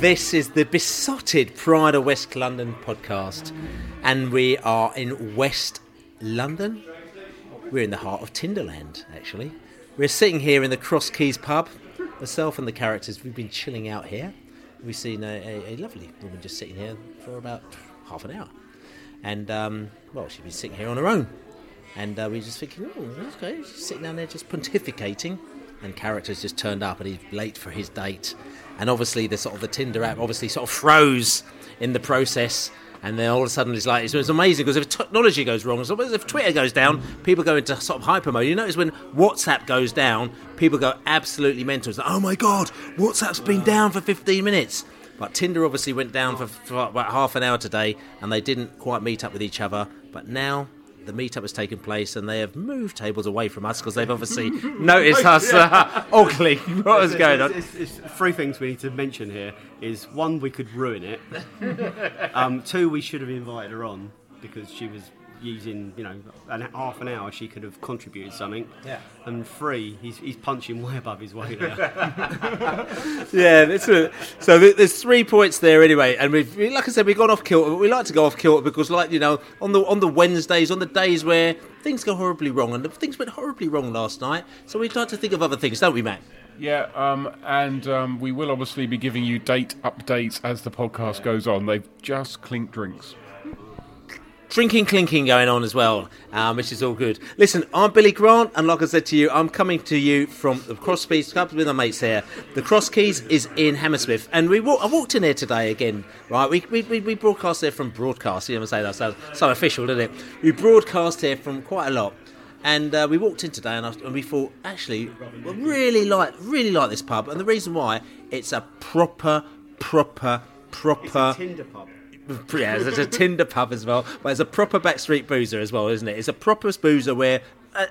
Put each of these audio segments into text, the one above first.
This is the Beesotted Pride of West London podcast, and we are in West London. We're in the heart of Tinderland, actually. We're sitting here in the Cross Keys pub. Myself and the characters, we've been chilling out here. We've seen a, a, a lovely woman just sitting here for about half an hour. And, um, well, she's been sitting here on her own. And uh, we are just thinking, oh, okay, she's sitting down there just pontificating. And characters just turned up and he's late for his date. And obviously, the sort of the Tinder app obviously sort of froze in the process. And then all of a sudden, it's like it's, it's amazing because if technology goes wrong, if Twitter goes down, people go into sort of hyper mode. You notice when WhatsApp goes down, people go absolutely mental. It's like, oh my god, WhatsApp's been down for 15 minutes. But Tinder obviously went down for, for about half an hour today, and they didn't quite meet up with each other. But now the meetup has taken place, and they have moved tables away from us because they've obviously noticed us uh, ugly. What was going on? It's, it's, it's three things we need to mention here. Is one, we could ruin it. um, two, we should have invited her on because she was using, you know, an, half an hour. She could have contributed something. Yeah. And three, he's, he's punching way above his weight there. yeah, that's it. So there's three points there anyway, and we've like I said, we've gone off kilter. But we like to go off kilter because, like you know, on the on the Wednesdays, on the days where things go horribly wrong, and things went horribly wrong last night, so we try to think of other things, don't we, Matt? Yeah, um, and um, we will obviously be giving you date updates as the podcast goes on. They've just clinked drinks. Drinking, clinking going on as well, um, which is all good. Listen, I'm Billy Grant, and like I said to you, I'm coming to you from the Cross Keys Club with my mates here. The Cross Keys is in Hammersmith, and we I walked in here today again, right? We, we, we, broadcast there from broadcast, you know what I'm saying? That sounds so official, doesn't it? We broadcast here from quite a lot. And uh, we walked in today, and, I, and we thought, actually, we really like, really like this pub, and the reason why it's a proper, proper, proper. Tinder pub. Yeah, it's a Tinder pub as well, but it's a proper backstreet boozer as well, isn't it? It's a proper boozer where,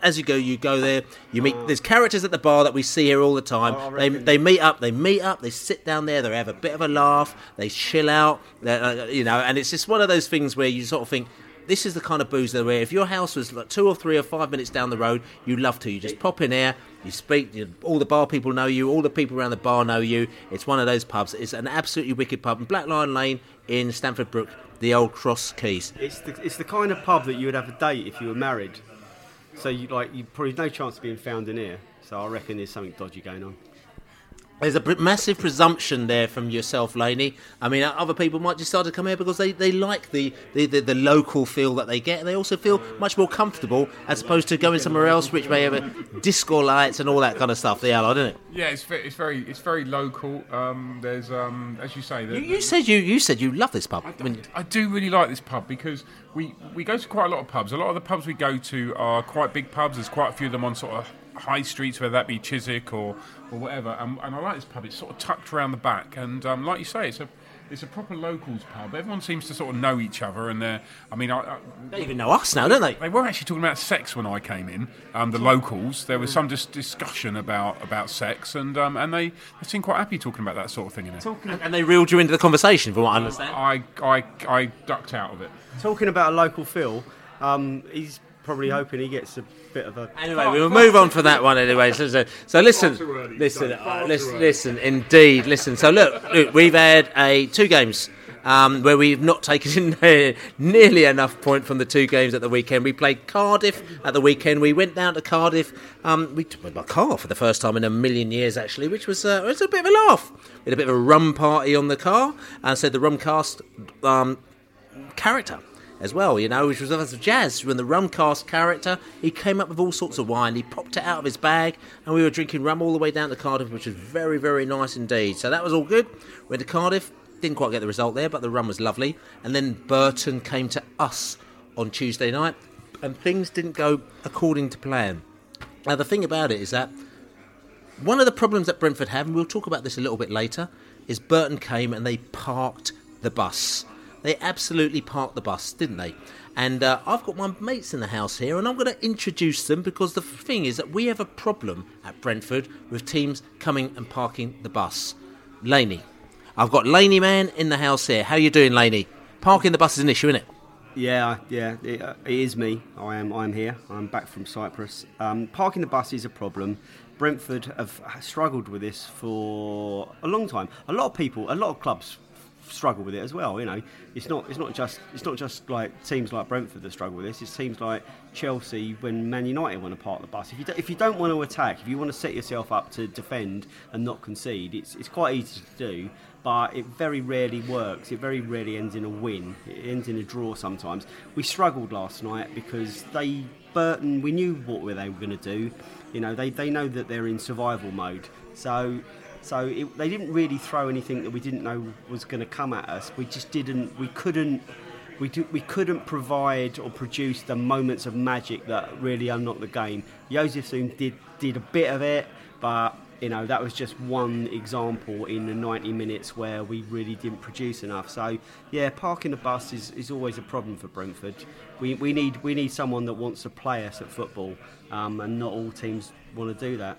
as you go, you go there, you meet. There's characters at the bar that we see here all the time. Oh, they they meet up, they meet up, they sit down there, they have a bit of a laugh, they chill out, uh, you know, and it's just one of those things where you sort of think. This is the kind of boozer where if your house was like two or three or five minutes down the road, you'd love to. You just pop in there, you speak, you, all the bar people know you, all the people around the bar know you. It's one of those pubs. It's an absolutely wicked pub. in Black Lion Lane in Stamford Brook, the old Cross Keys. It's the, it's the kind of pub that you would have a date if you were married. So you like you probably no chance of being found in here. So I reckon there's something dodgy going on. There's a massive presumption there from yourself, Laney. I mean, other people might decide to come here because they, they like the, the, the, the local feel that they get. They also feel much more comfortable as opposed to going somewhere else, which may have a disco lights and all that kind of stuff. The allied, isn't it? Yeah, it's very, it's very, it's very local. Um, there's, um, as you say, the, You, you said you you said you love this pub. I mean, I do really like this pub because we, we go to quite a lot of pubs. A lot of the pubs we go to are quite big pubs. There's quite a few of them on sort of high streets, whether that be Chiswick or, or whatever. And, and I like this pub. It's sort of tucked around the back, and um, like you say, it's a it's a proper locals pub. Everyone seems to sort of know each other, and they're. I mean, I, I, They even know us now, don't they? they were actually talking about sex when I came in. Um, the locals, there was some dis- discussion about about sex, and um, and they, they seem quite happy talking about that sort of thing in it. And, and they reeled you into the conversation, from what I understand. I, I, I ducked out of it. Talking about a local Phil, um, he's probably hoping he gets a bit of a. Anyway, we'll move on from that one anyway. So, so, so listen, listen, uh, listen, listen, indeed, listen. So look, look, we've had a two games um, where we've not taken in nearly enough point from the two games at the weekend. We played Cardiff at the weekend. We went down to Cardiff. Um, we took my car for the first time in a million years, actually, which was uh, it was a bit of a laugh. We had a bit of a rum party on the car, and so the rumcast um, character as well, you know, which was of jazz. When the rumcast character, he came up with all sorts of wine. He popped it out of his bag, and we were drinking rum all the way down to Cardiff, which was very, very nice indeed. So that was all good. Went to Cardiff, didn't quite get the result there, but the rum was lovely. And then Burton came to us on Tuesday night, and things didn't go according to plan. Now the thing about it is that one of the problems that Brentford have, and we'll talk about this a little bit later, is Burton came and they parked the bus. They absolutely parked the bus, didn't they? And uh, I've got my mates in the house here, and I'm going to introduce them because the thing is that we have a problem at Brentford with teams coming and parking the bus. Laney, I've got Laney man in the house here. How you doing, Laney? Parking the bus is an issue, isn't it? Yeah, yeah, it, uh, it is me. I am. I'm here. I'm back from Cyprus. Um, parking the bus is a problem. Brentford have struggled with this for a long time. A lot of people, a lot of clubs struggle with it as well. You know, it's not it's not just it's not just like teams like Brentford that struggle with this. It's teams like Chelsea when Man United want to park the bus. If you do, if you don't want to attack, if you want to set yourself up to defend and not concede, it's it's quite easy to do. But it very rarely works. It very rarely ends in a win. It ends in a draw sometimes. We struggled last night because they Burton. We knew what they were going to do. You know, they, they know that they're in survival mode. So so it, they didn't really throw anything that we didn't know was going to come at us. We just didn't. We couldn't. We, do, we couldn't provide or produce the moments of magic that really unlocked the game. Jozefzoon did did a bit of it, but you know that was just one example in the 90 minutes where we really didn't produce enough. So yeah, parking the bus is, is always a problem for Brentford. We, we need we need someone that wants to play us at football, um, and not all teams want to do that.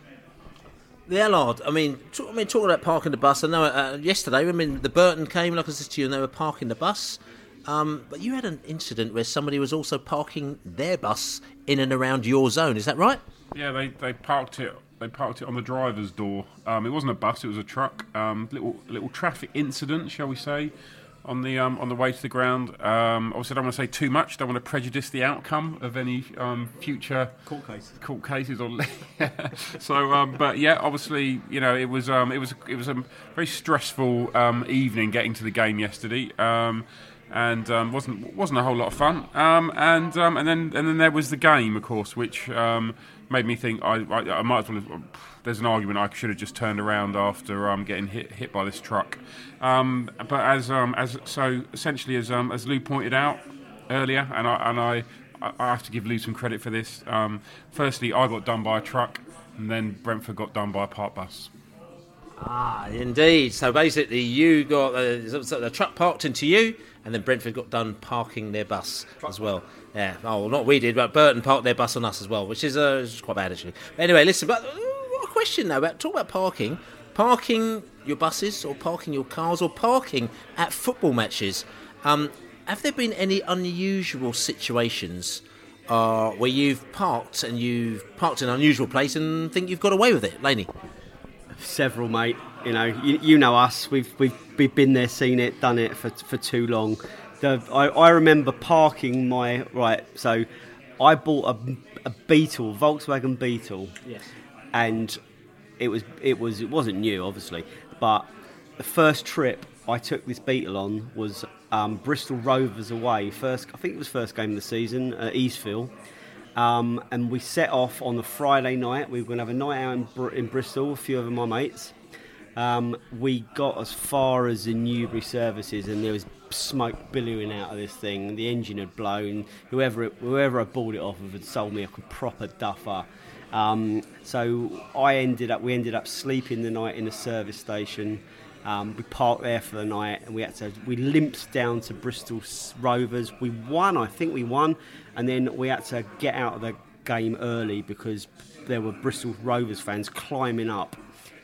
The Allard, I mean, talk, I mean, talking about parking the bus. I know uh, yesterday, I mean, the Burton came, like I said to you, and they were parking the bus. Um, but you had an incident where somebody was also parking their bus in and around your zone. Is that right? Yeah, they, they parked it. They parked it on the driver's door. Um, it wasn't a bus; it was a truck. Um, little little traffic incident, shall we say, on the um, on the way to the ground. Um, obviously, I don't want to say too much. Don't want to prejudice the outcome of any um, future Court cases. court cases or so. Um, but yeah, obviously, you know, it was um, it was it was a very stressful um, evening getting to the game yesterday. Um, and um, wasn't wasn't a whole lot of fun. Um, and um, and then and then there was the game, of course, which um, made me think I, I, I might as well. Have, there's an argument I should have just turned around after um, getting hit hit by this truck. Um, but as um, as so essentially as um, as Lou pointed out earlier, and I and I, I have to give Lou some credit for this. Um, firstly, I got done by a truck, and then Brentford got done by a park bus. Ah, indeed. So basically, you got uh, so the truck parked into you, and then Brentford got done parking their bus as well. Yeah. Oh, well, not we did, but Burton parked their bus on us as well, which is, uh, quite bad actually. But anyway, listen. But what a question now about talk about parking, parking your buses or parking your cars or parking at football matches. Um, have there been any unusual situations? Uh, where you've parked and you've parked in an unusual place and think you've got away with it, Laney? Several, mate. You know, you, you know us. We've we've we've been there, seen it, done it for for too long. The, I, I remember parking my right. So, I bought a, a Beetle, Volkswagen Beetle. Yes. And it was it was it wasn't new, obviously, but the first trip I took this Beetle on was um, Bristol Rovers away. First, I think it was first game of the season at Eastville. Um, and we set off on the Friday night. We were going to have a night out in, Br- in Bristol, a few of my mates. Um, we got as far as the Newbury services, and there was smoke billowing out of this thing. The engine had blown. Whoever it, whoever I bought it off of had sold me a proper duffer. Um, so I ended up, we ended up sleeping the night in a service station. Um, we parked there for the night, and we had to. We limped down to Bristol Rovers. We won, I think we won, and then we had to get out of the game early because there were Bristol Rovers fans climbing up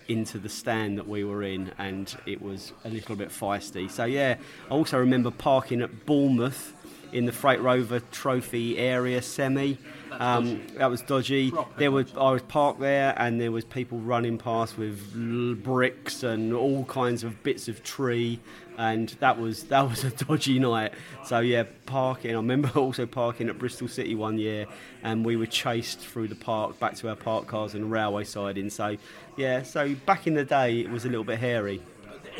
into the stand that we were in, and it was a little bit feisty. So yeah, I also remember parking at Bournemouth in the Freight Rover Trophy area semi. Um, that was dodgy. There was I was parked there, and there was people running past with bricks and all kinds of bits of tree, and that was that was a dodgy night. So yeah, parking. I remember also parking at Bristol City one year, and we were chased through the park back to our park cars and railway siding. So yeah, so back in the day, it was a little bit hairy.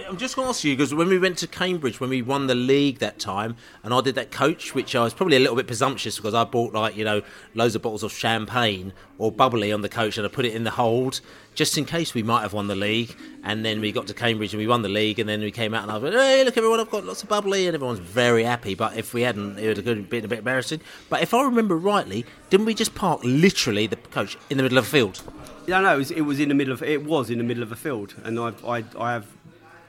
I'm just going to ask you because when we went to Cambridge, when we won the league that time, and I did that coach, which I was probably a little bit presumptuous because I bought like you know loads of bottles of champagne or bubbly on the coach, and I put it in the hold just in case we might have won the league. And then we got to Cambridge and we won the league, and then we came out and I went, "Hey, look everyone, I've got lots of bubbly," and everyone's very happy. But if we hadn't, it would have been a bit embarrassing. But if I remember rightly, didn't we just park literally the coach in the middle of a field? Yeah, no, it was, it was in the middle of it was in the middle of a field, and I, I, I have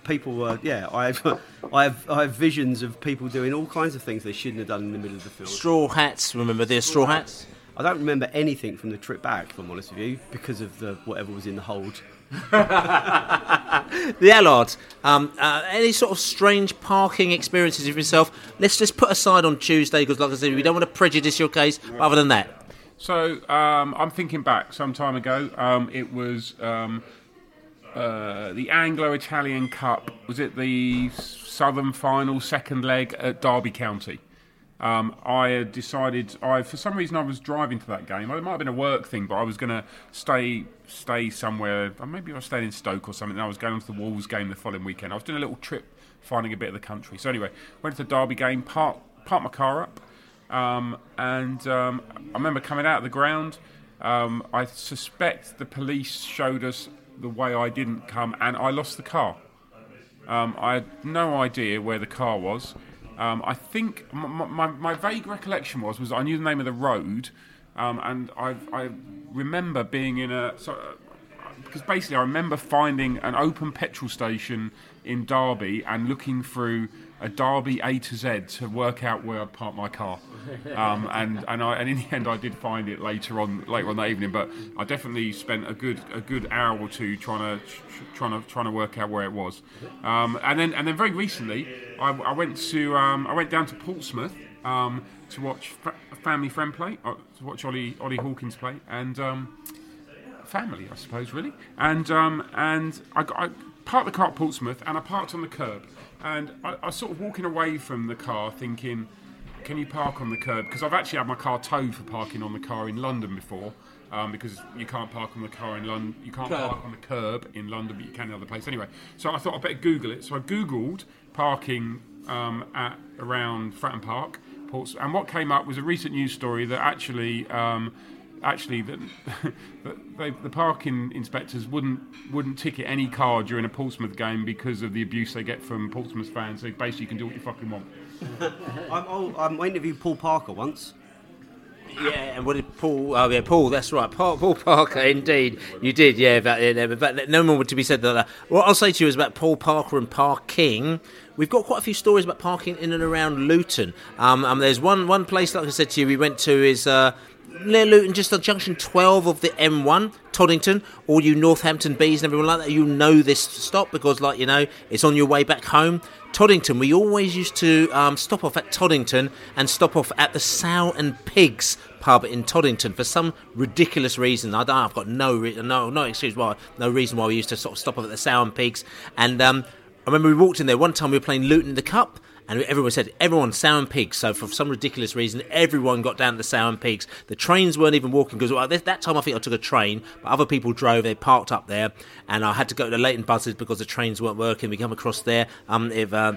people were yeah, I have, I have, I have visions of people doing all kinds of things they shouldn't have done in the middle of the field. Straw hats, remember the straw hats? I don't remember anything from the trip back, if I'm honest with you, because of the whatever was in the hold. the Allard, um, uh, any sort of strange parking experiences of yourself? Let's just put aside on Tuesday because, like I said, we don't want to prejudice your case. But other than that, So um, I'm thinking back some time ago. Um, it was um, uh, the Anglo-Italian Cup. Was it the Southern Final, second leg at Derby County? Um, I had decided. I for some reason I was driving to that game. It might have been a work thing, but I was going to stay stay somewhere. Maybe I was staying in Stoke or something. I was going to the Wolves game the following weekend. I was doing a little trip, finding a bit of the country. So anyway, went to the Derby game. Parked parked my car up. Um, and um, I remember coming out of the ground. Um, I suspect the police showed us the way I didn't come, and I lost the car. Um, I had no idea where the car was. Um, I think my, my, my vague recollection was was I knew the name of the road, um, and I, I remember being in a so, because basically I remember finding an open petrol station in Derby and looking through a Derby A to Z to work out where I'd parked my car. Um, and and, I, and in the end, I did find it later on later on that evening. But I definitely spent a good a good hour or two trying to trying to trying to work out where it was. Um, and then and then very recently, I, I went to um, I went down to Portsmouth um, to watch fa- a family friend play, uh, to watch Ollie Ollie Hawkins play, and. Um, family, I suppose, really. And um, and I, got- I parked the car at Portsmouth, and I parked on the curb, and I, I was sort of walking away from the car, thinking, "Can you park on the curb?" Because I've actually had my car towed for parking on the car in London before. Um, because you can't park on the car in London, you can't Curb. park on the curb in London, but you can in other places. Anyway, so I thought I'd better Google it. So I googled parking um, at around Fratton Park, Ports, and what came up was a recent news story that actually um, actually that, that they, the parking inspectors wouldn't wouldn't ticket any car during a Portsmouth game because of the abuse they get from Portsmouth fans. So basically, you can do what you fucking want. I'm, oh, um, I interviewed Paul Parker once. Yeah, and what did Paul? Oh, yeah, Paul. That's right, Paul, Paul Parker. Indeed, you did. Yeah, but, yeah, but no more to be said than that. What I'll say to you is about Paul Parker and parking. We've got quite a few stories about parking in and around Luton. Um, um, there's one one place, like I said to you, we went to is. Uh, near Luton, just on junction 12 of the M1, Toddington, all you Northampton Bees and everyone like that, you know this stop because, like, you know, it's on your way back home. Toddington, we always used to um, stop off at Toddington and stop off at the Sow and Pigs pub in Toddington for some ridiculous reason. I don't, I've got no, re- no, no excuse why, no reason why we used to sort of stop off at the Sow and Pigs. And um, I remember we walked in there one time. We were playing Luton in the Cup, and everyone said everyone Sow and Pigs. So for some ridiculous reason, everyone got down to the Sow and Pigs. The trains weren't even walking because well, that time I think I took a train, but other people drove. They parked up there, and I had to go to the Leighton Buzzard because the trains weren't working. We come across there. Um, if uh,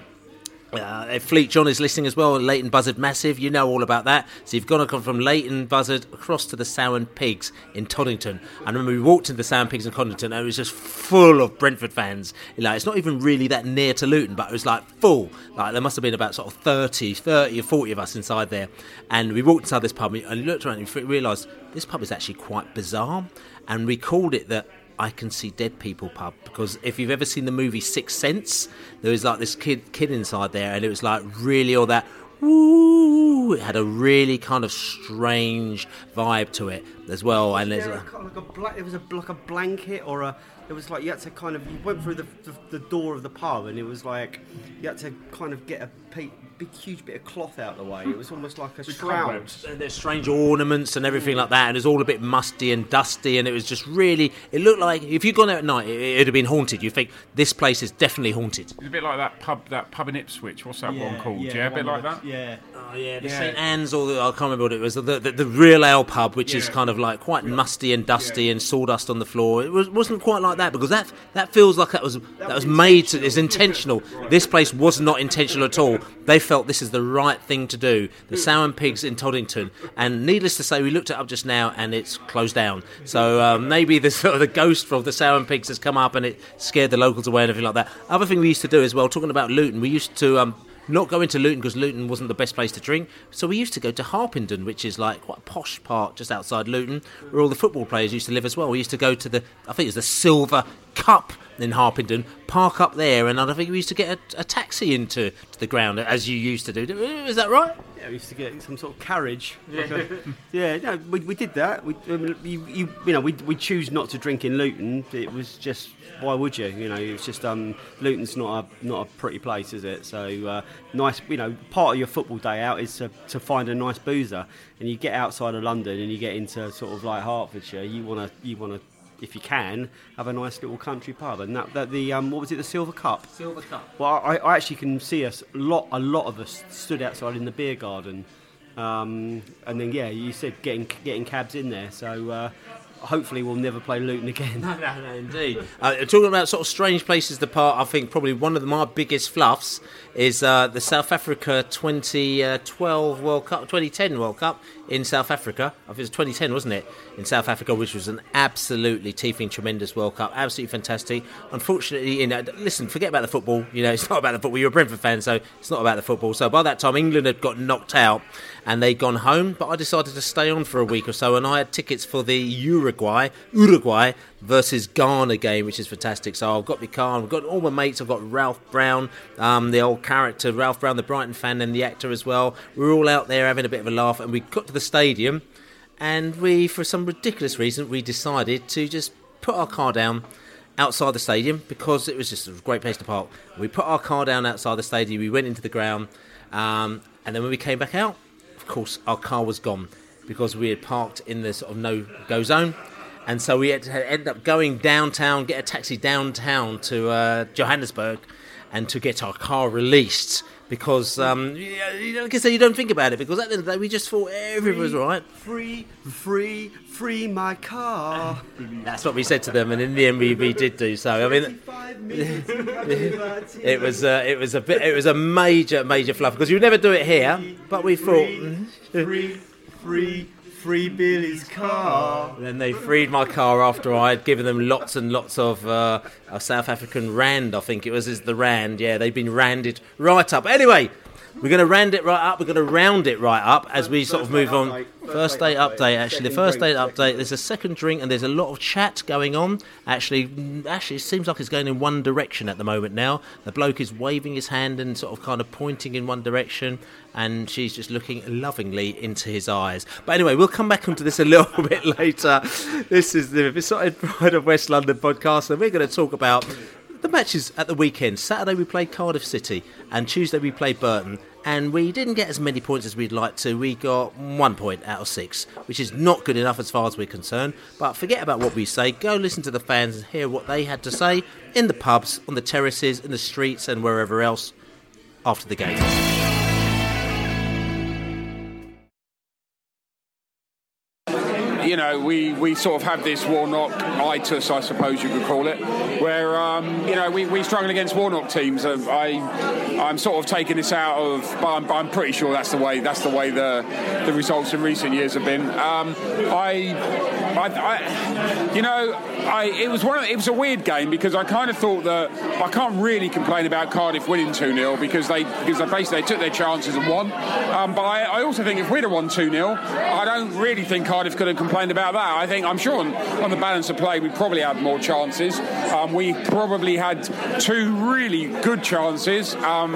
uh, if Fleet John is listening as well, Leighton Buzzard Massive, you know all about that. So you've come from Leighton Buzzard across to the Sow and Pigs in Toddington. I remember we walked into the Sow and Pigs in Toddington and it was just full of Brentford fans. Like, it's not even really that near to Luton, but it was like full. Like there must have been about sort of 30, 30 or 40 of us inside there. And we walked inside this pub and looked around and we realised this pub is actually quite bizarre. And we called it that I Can See Dead People pub because if you've ever seen the movie Sixth Sense, there was like this kid kid inside there, and it was like really all that. Woo! It had a really kind of strange vibe to it as well, and there's There, a, a, kind of like a bla- it was a, like a blanket or a. It was like you had to kind of you went through the, the, the door of the pub and it was like you had to kind of get a pe- big huge bit of cloth out of the way. It was almost like a shroud. there's strange ornaments and everything like that, and it was all a bit musty and dusty, and it was just really. It looked like if you'd gone there at night, it, it'd have been haunted. You think this place is definitely haunted. It's a bit like that pub, that pub in Ipswich. What's that one called? Yeah, a bit like that. Yeah. Oh yeah, the Yeah. St Anne's or the, I can't remember what it was. The, the, the real ale pub, which is kind of like quite musty and dusty and sawdust on the floor. It was, wasn't quite like that because that that feels like that was that was made to. It's intentional. This place was not intentional at all. They felt this is the right thing to do. The Sow and Pigs in Toddington, and needless to say, we looked it up just now and it's closed down. So um, maybe the sort of the ghost from the Sow and Pigs has come up and it scared the locals away and everything like that. Other thing we used to do as well, talking about Luton, we used to. Um, not going to Luton because Luton wasn't the best place to drink. So we used to go to Harpenden, which is like quite a posh part just outside Luton, where all the football players used to live as well. We used to go to the, I think it was the Silver Cup in Harpenden, park up there, and I don't think we used to get a, a taxi into to the ground as you used to do. Is that right? Yeah, we used to get some sort of carriage. like a- yeah, no, we, we did that. We, um, you, you, you know, we, we choose not to drink in Luton. It was just, why would you? You know, it's just um, Luton's not a not a pretty place, is it? So uh, nice, you know, part of your football day out is to, to find a nice boozer, and you get outside of London and you get into sort of like Hertfordshire. You wanna you wanna. If you can, have a nice little country pub, and that, that the um, what was it, the Silver Cup? Silver Cup. Well, I, I actually can see us a lot. A lot of us stood outside in the beer garden, um, and then yeah, you said getting getting cabs in there. So uh, hopefully we'll never play Luton again. No, no, no, indeed. Uh, talking about sort of strange places to park, I think probably one of my biggest fluffs is uh, the South Africa 2012 World Cup, 2010 World Cup in South Africa. I think it was 2010, wasn't it? In South Africa, which was an absolutely teething, tremendous World Cup, absolutely fantastic. Unfortunately, in uh, listen, forget about the football. You know, it's not about the football. You're a Brentford fan, so it's not about the football. So by that time, England had got knocked out and they'd gone home. But I decided to stay on for a week or so, and I had tickets for the Uruguay, Uruguay versus Ghana game, which is fantastic. So I've got my car, I've got all my mates, I've got Ralph Brown, um, the old character, Ralph Brown, the Brighton fan, and the actor as well. We're all out there having a bit of a laugh, and we got to the stadium, and we, for some ridiculous reason, we decided to just put our car down outside the stadium because it was just a great place to park. We put our car down outside the stadium, we went into the ground, um, and then when we came back out, of course, our car was gone because we had parked in the sort of no go zone. And so we had to end up going downtown, get a taxi downtown to uh, Johannesburg, and to get our car released because, um, yeah, you know, like I said, you don't think about it because at the end of the day, we just thought everything was right. Free, free, free my car. That's what we said to them, and in the end, we, we did do so. I mean, it was uh, it was a bit it was a major major fluff because you never do it here, but we thought. free, free, free Billy's car. Then they freed my car after I had given them lots and lots of uh, a South African rand. I think it was is the rand. Yeah, they've been randed right up. Anyway, we're going to round it right up. We're going to round it right up as we sort of move on. update. First date update. Actually, the first date drink. update. There's a second drink and there's a lot of chat going on. Actually, mm, actually, it seems like it's going in one direction at the moment now. The bloke is waving his hand and sort of kind of pointing in one direction, and she's just looking lovingly into his eyes. But anyway, we'll come back onto this a little bit later. This is the Beesotted Pride of West London podcast, and we're going to talk about the matches at the weekend. Saturday we played Cardiff City, and Tuesday we played Burton. And we didn't get as many points as we'd like to. We got one point out of six, which is not good enough as far as we're concerned. But forget about what we say. Go listen to the fans and hear what they had to say in the pubs, on the terraces, in the streets, and wherever else after the game. You know, we, we sort of have this Warnock itis, I suppose you could call it, where um, you know we, we struggle against Warnock teams. I I'm sort of taking this out of, but I'm, I'm pretty sure that's the way that's the way the the results in recent years have been. Um, I, I, I you know I it was one of, it was a weird game because I kind of thought that I can't really complain about Cardiff winning two 0 because they because they basically they took their chances and won. Um, but I, I also think if we'd have won two 0 I don't really think Cardiff could have complained complained about that. I think I'm sure on, on the balance of play we probably had more chances. Um, we probably had two really good chances. Um,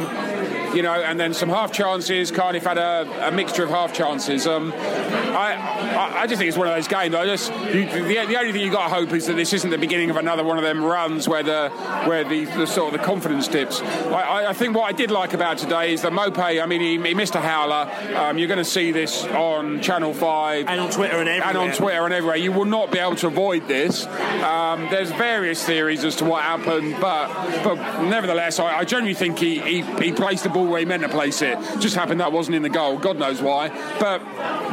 you know, and then some half chances. Cardiff had a, a mixture of half chances. Um, I, I, just think it's one of those games. I just you, the, the only thing you got to hope is that this isn't the beginning of another one of them runs where the where the, the sort of the confidence dips. I, I, think what I did like about today is that Maupay. I mean, he, he missed a howler. Um, you're going to see this on Channel Five and on Twitter and everywhere. And on Twitter and everywhere. You will not be able to avoid this. Um, there's various theories as to what happened, but but nevertheless, I, I genuinely think he, he, he placed the ball where he meant to place it. Just happened that wasn't in the goal. God knows why. But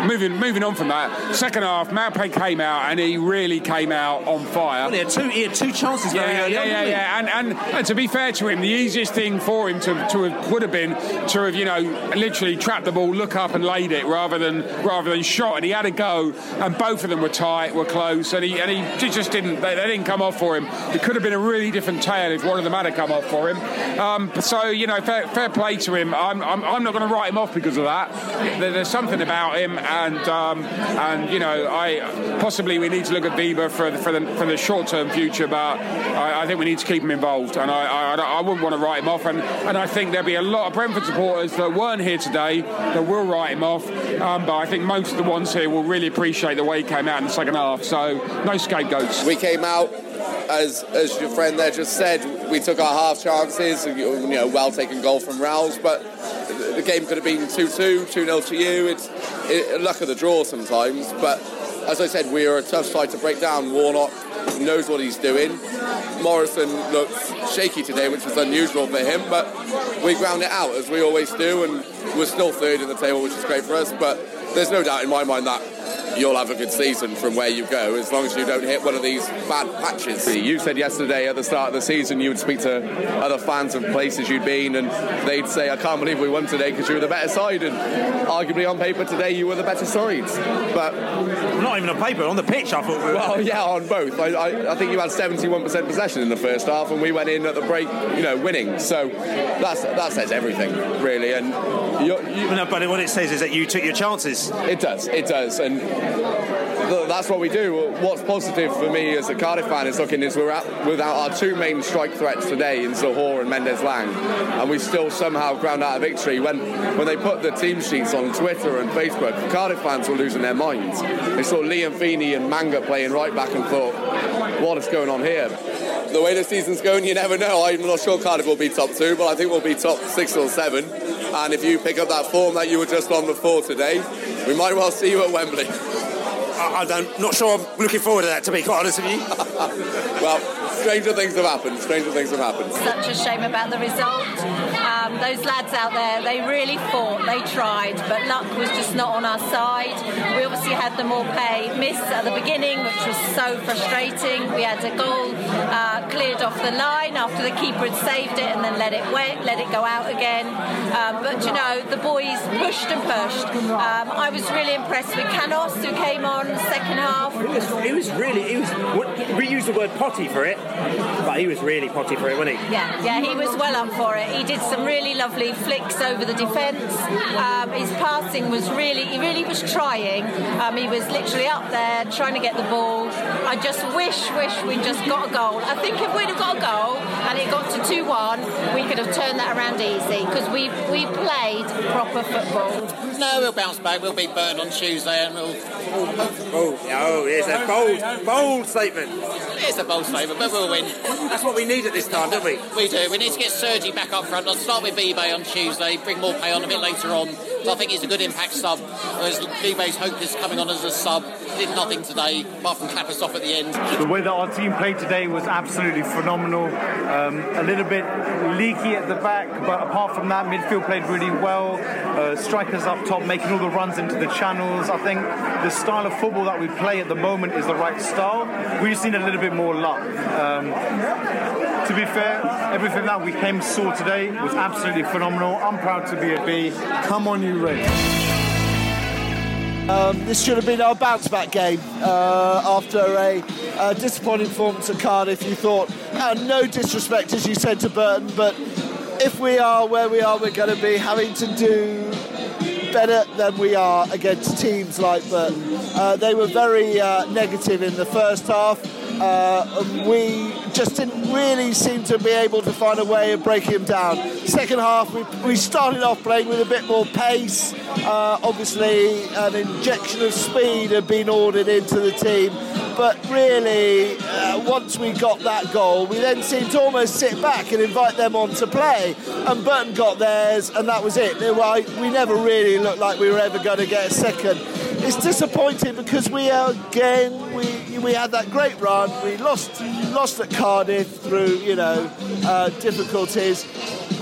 moving moving on from that, second half, Maupay came out and he really came out on fire. Well, he had two, he had two chances yeah, very early yeah, on, yeah, yeah. And, and, and to be fair to him, the easiest thing for him to, to have, would have been to have you know literally trapped the ball, look up and laid it rather than rather than shot. And he had a go, and both of them were tight, were close, and he and he just didn't they, they didn't come off for him. It could have been a really different tale if one of them had come off for him. Um, so you know, fair, fair play to him. I'm, I'm, I'm not going to write him off because of that. There's something about him, and um, and you know, I possibly we need to look at Bieber for the, for the, for the short term future, but I, I, think we need to keep him involved, and I, I, I wouldn't want to write him off. And, and I think there'll be a lot of Brentford supporters that weren't here today that will write him off, um, but I think most of the ones here will really appreciate the way he came out in the second half. So no scapegoats. We came out as as your friend there just said, we took our half chances. You know, well taken goal from Rouse, but the game could have been 2-2, 2-0 to you. It's it, luck of the draw sometimes, but as I said, we are a tough side to break down. Warnock knows what he's doing. Morrison looks shaky today, which is unusual for him, but we ground it out as we always do, and we're still third in the table, which is great for us. But there's no doubt in my mind that you'll have a good season from where you go as long as you don't hit one of these bad patches. You said yesterday at the start of the season you would speak to other fans of places you'd been and they'd say, I can't believe we won today because you were the better side. And arguably on paper today you were the better side. But not even on paper, on the pitch I thought we were. Well, yeah, on both. I, I, I, think you had 71% possession in the first half and we went in at the break, you know, winning. So that's that says everything, really. And you, you, no, but what it says is that you took your chances. It does, it does. And that's what we do. What's positive for me as a Cardiff fan is looking is we're at, without our two main strike threats today in Zohore and Mendez-Laing, and we still somehow ground out a victory. When when they put the team sheets on Twitter and Facebook, Cardiff fans were losing their minds. They saw Liam Feeney and Manga playing right back and thought, what is going on here? The way the season's going, you never know. I'm not sure Cardiff will be top two, but I think we'll be top six or seven. And if you pick up that form that you were just on before today, we might well see you at Wembley. I, am not sure I'm looking forward to that, to be quite honest with you. well, stranger things have happened. Stranger things have happened. Such a shame about the result. Um, those lads out there, they really fought, they tried, but luck was just not on our side. We obviously had the Maupay miss at the beginning, which was so frustrating. We had a goal uh, cleared off the line after the keeper had saved it and then let it wet, let it go out again. Um, but you know, the boys pushed and pushed. Um, I was really impressed with Canos, who came on the second half. He was, he was really, he was, we use the word potty for it, but he was really potty for it, wasn't he? Yeah, yeah, he was well up for it. He did some really lovely flicks over the defence. Um, his passing was really, he really was trying. Um, he was literally up there trying to get the ball. I just wish, wish we'd just got a goal. I think if we'd have got a goal and it got to 2 1, we could have turned that around easy because we we played proper football. No, we'll bounce back. We'll beat Burn on Tuesday and we'll. Oh, oh, it's a bold, bold statement. It's a bold statement, but we'll win. That's what we need at this time, don't we? We do. We need to get Sergi back up front. I'll start with Vibe on Tuesday, bring Maupay on a bit later on. So I think he's a good impact sub. Whereas Vibe's hope is coming on as a sub. Did nothing today, apart from clap us off at the end. The way that our team played today was absolutely phenomenal. Um, a little bit leaky at the back, but apart from that, midfield played really well. Uh, strikers up top making all the runs into the channels. I think the style of football that we play at the moment is the right style. We just need a little bit more luck. Um, to be fair, everything that we came saw today was absolutely phenomenal. I'm proud to be a B. Come on, you Reds. Um, this should have been our bounce back game uh, after a, a, disappointing performance at Cardiff. You thought, uh, no disrespect, as you said to Burton, but if we are where we are, we're going to be having to do better than we are against teams like Burton. Uh, they were very uh, negative in the first half. Uh, we just didn't really seem to be able to find a way of breaking them down. Second half, we, we started off playing with a bit more pace. Uh, obviously, an injection of speed had been ordered into the team. But really, uh, once we got that goal, we then seemed to almost sit back and invite them on to play. And Burton got theirs, and that was it. We never really looked like we were ever going to get a second. It's disappointing because we again we we had that great run. We lost lost at Cardiff through you know uh, difficulties.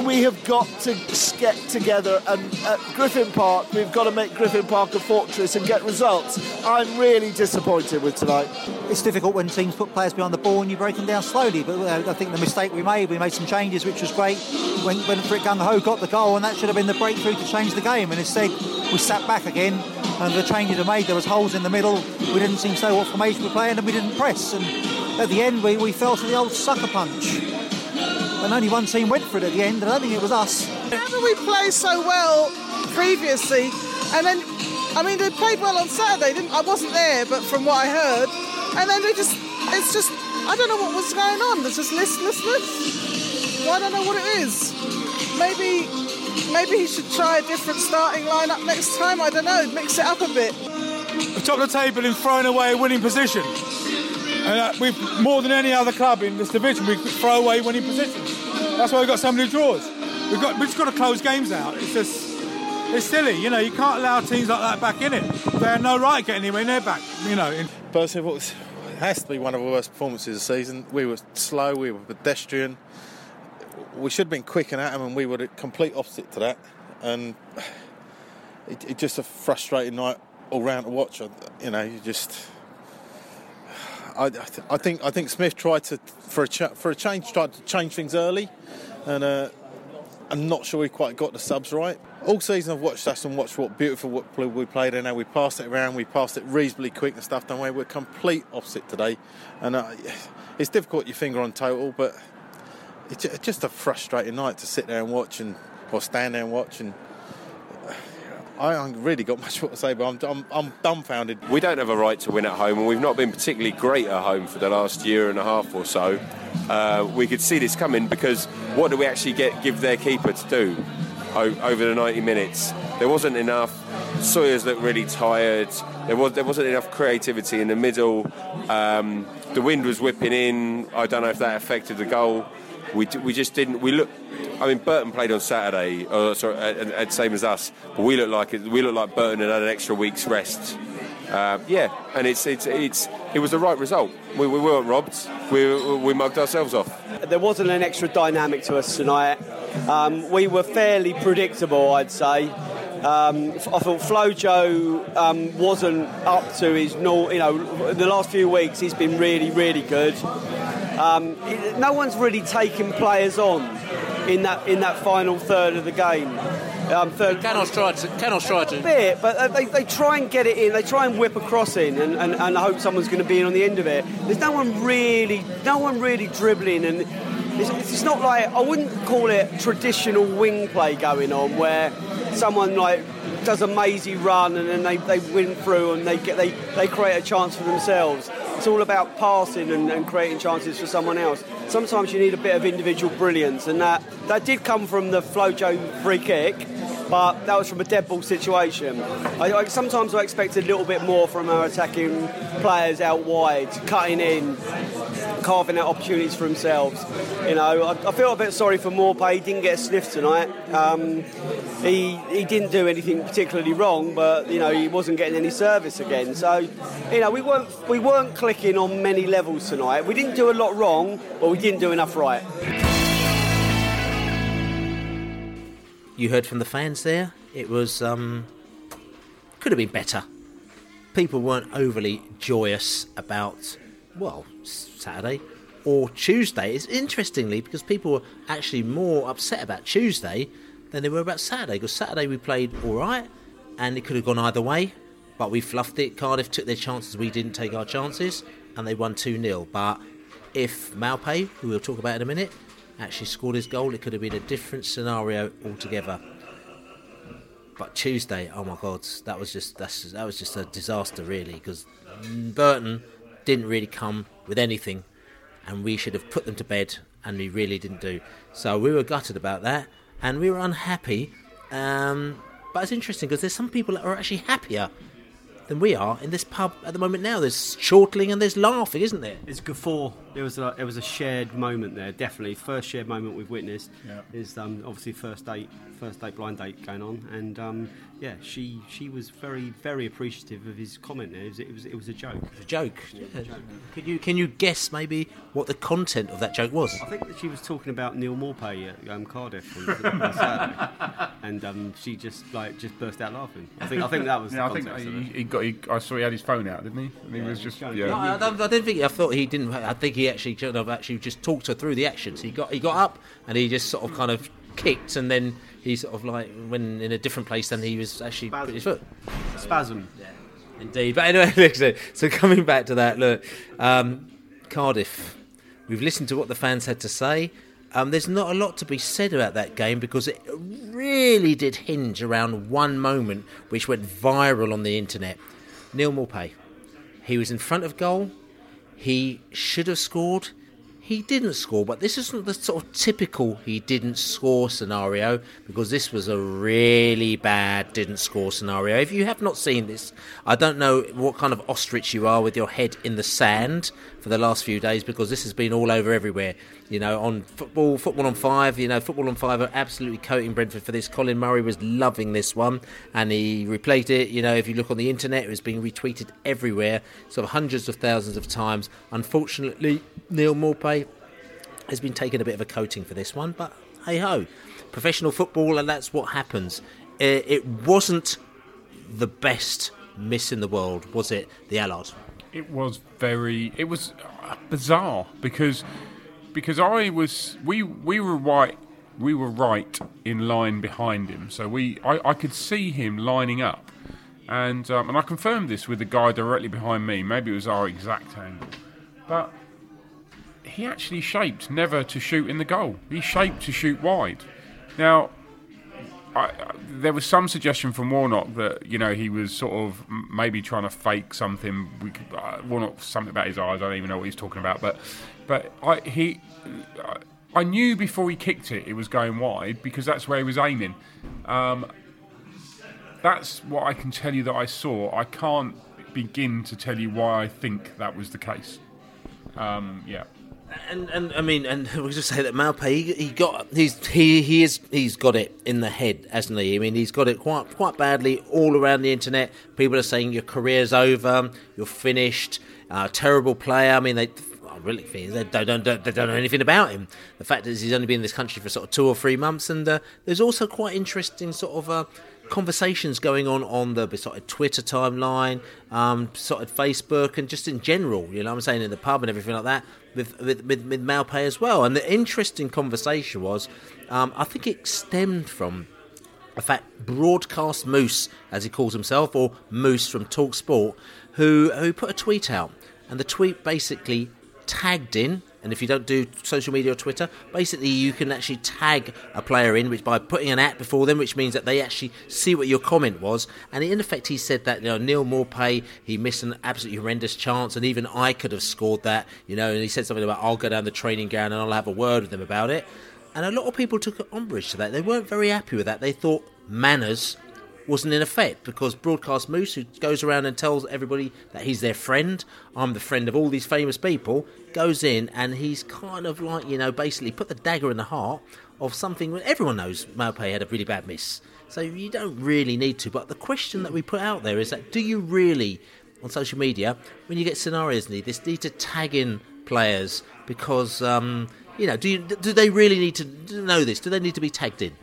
We have got to get together and at Griffin Park we've got to make Griffin Park a fortress and get results. I'm really disappointed with tonight. It's difficult when teams put players behind the ball and you break them down slowly. But uh, I think the mistake we made, we made some changes, which was great. When, when Frick got the goal, and that should have been the breakthrough to change the game. And instead, we sat back again, and the changes were made. There was holes in the middle. We didn't seem to know what formation we were playing, and we didn't press. And at the end, we, we fell to the old sucker punch. And only one team went for it at the end. and I don't think it was us. How we play so well previously, and then I mean they played well on Saturday. Didn't I? wasn't there, but from what I heard, and then they just it's just I don't know what was going on. There's just listlessness. Well, I don't know what it is. Maybe maybe he should try a different starting lineup next time. I don't know, mix it up a bit. Top of the table in throwing away a winning position. And uh, we more than any other club in this division, we throw away winning positions. That's why we've got so many draws. We've got we've just got to close games out. It's just it's silly, you know. You can't allow teams like that back in it. They have no right getting anywhere near back, you know. Personally, it has to be one of our worst performances of the season. We were slow, we were pedestrian. We should have been quick and at them, and we were the complete opposite to that. And it's it just a frustrating night all round to watch. You know, you just. I, I think I think Smith tried to for a ch- for a change tried to change things early, and uh, I'm not sure he quite got the subs right. All season I've watched us and watched what beautiful we played and how we passed it around. We passed it reasonably quick and stuff. Don't we? We're complete opposite today, and uh, it's difficult your finger on total, but it's just a frustrating night to sit there and watch and or stand there and watch and I haven't really got much more to say, but I'm, I'm, I'm, dumbfounded. We don't have a right to win at home, and we've not been particularly great at home for the last year and a half or so. Uh, we could see this coming because what do we actually get give their keeper to do over the 90 minutes? There wasn't enough. Sawyers looked really tired. There was there wasn't enough creativity in the middle. Um, the wind was whipping in. I don't know if that affected the goal. We, we just didn't. We look. I mean, Burton played on Saturday, uh, sorry, uh, same as us. But we look like we look like Burton had had an extra week's rest. Uh, yeah, and it's it's it's it was the right result. We, we weren't robbed. We, we mugged ourselves off. There wasn't an extra dynamic to us tonight. Um, we were fairly predictable, I'd say. Um, I thought Flojo um, wasn't up to his normal. You know, the last few weeks he's been really, really good. Um, no one's really taken players on in that in that final third of the game. Um, third, cannot try to cannot try to bit, but they, they try and get it in. They try and whip a cross in and, and, and hope someone's going to be in on the end of it. There's no one really, no one really dribbling, and it's, it's not like I wouldn't call it traditional wing play going on where someone like does a mazy run and then they, they win through and they get they, they create a chance for themselves. It's all about passing and, and, creating chances for someone else. Sometimes you need a bit of individual brilliance, and that, that did come from the Flojo free kick, but that was from a dead ball situation. I, I, sometimes I expect a little bit more from our attacking players out wide, cutting in, carving out opportunities for themselves. You know, I, I feel a bit sorry for Maupay. He didn't get a sniff tonight. Um, he he didn't do anything particularly wrong, but you know he wasn't getting any service again. So, you know, we weren't we weren't clicking on many levels tonight. We didn't do a lot wrong, but we didn't do enough right. You heard from the fans there. It was um, could have been better. People weren't overly joyous about well Saturday or Tuesday. It's interestingly because people were actually more upset about Tuesday than they were about Saturday. Because Saturday we played all right, and it could have gone either way, but we fluffed it. Cardiff took their chances, we didn't take our chances, and they won 2 0. But if Maupay, who we'll talk about in a minute, actually scored his goal, it could have been a different scenario altogether. but Tuesday, oh my God, that was just that's that was just a disaster really because Burton didn't really come with anything, and we should have put them to bed, and we really didn't do. So we were gutted about that, and we were unhappy. Um, but it's interesting because there's some people that are actually happier than we are in this pub at the moment now. There's chortling and there's laughing, isn't there? It's guffaw. There was a there was a shared moment there. Definitely, first shared moment we've witnessed Yeah. is um, obviously first date, first date blind date going on, and um, yeah, she she was very very appreciative of his comment there. It was it was, it was a joke. a joke. Yeah. Can you can you guess maybe what the content of that joke was? I think that she was talking about Neal Maupay at um, Cardiff on, on and um, she just like just burst out laughing. I think I think that was. Yeah, the I think context he, it. he got. He, I saw he had his phone out, didn't he? And he was just. Yeah. No, I, don't- I didn't think. I thought he didn't. I think he actually kind of actually just talked her through the actions. He got he got up and he just sort of kind of kicked, and then he sort of like went in a different place than he was actually put his foot. Spasm. Yeah, indeed. But anyway, so coming back to that, look, um, Cardiff. We've listened to what the fans had to say. Um, there's not a lot to be said about that game because it really did hinge around one moment which went viral on the internet. Neal Maupay. He was in front of goal. He should have scored. He didn't score, but this isn't the sort of typical he didn't score scenario because this was a really bad didn't score scenario. If you have not seen this, I don't know what kind of ostrich you are with your head in the sand for the last few days because this has been all over everywhere. You know, on football, football on five. You know, football on five are absolutely coating Brentford for this. Colin Murray was loving this one, and he replayed it. You know, if you look on the internet, it was being retweeted everywhere, sort of hundreds of thousands of times. Unfortunately, Neal Maupay has been taking a bit of a coating for this one, but hey ho, professional football, and that's what happens. It wasn't the best miss in the world, was it? The Allard. It was very. It was uh, bizarre because because I was we we were right we were right in line behind him, so we I, I could see him lining up, and um, and I confirmed this with the guy directly behind me. Maybe it was our exact angle, but he actually shaped never to shoot in the goal. He shaped to shoot wide. Now I, I- there was some suggestion from Warnock that you know he was sort of maybe trying to fake something. We could, uh, Warnock something about his eyes. I don't even know what he's talking about, but but I, he. I knew before he kicked it, it was going wide because that's where he was aiming. Um, that's what I can tell you that I saw. I can't begin to tell you why I think that was the case. Um, yeah. And and I mean, and we just say that Maupay, he, he got he's he he is he's got it in the head, hasn't he? I mean, he's got it quite quite badly all around the internet. People are saying your career's over, you're finished, uh, terrible player. I mean, they. I really think they don't, don't, they don't know anything about him. The fact is, he's only been in this country for sort of two or three months, and uh, there's also quite interesting sort of uh, conversations going on on the sort of Twitter timeline, um, sort of Facebook, and just in general. You know, I'm saying in the pub and everything like that with with with, with Maupay as well. And the interesting conversation was, um, I think it stemmed from in fact, Broadcast Moose, as he calls himself, or Moose from Talksport, who who put a tweet out, and the tweet basically tagged in. And if you don't do social media or Twitter, basically you can actually tag a player in, which by putting an at before them, which means that they actually see what your comment was. And in effect, he said that you know Neal Maupay he missed an absolutely horrendous chance, and even I could have scored that. You know, and he said something about I'll go down the training ground and I'll have a word with them about it. And a lot of people took umbrage to that. They weren't very happy with that. They thought manners wasn't in effect because Broadcast Moose, who goes around and tells everybody that he's their friend, I'm the friend of all these famous people, goes in and he's kind of like, you know, basically put the dagger in the heart of something when everyone knows Maupay had a really bad miss. So you don't really need to. But the question that we put out there is that do you really, on social media, when you get scenarios like this, need to tag in players because, um, you know, do, you, do they really need to know this? Do they need to be tagged in?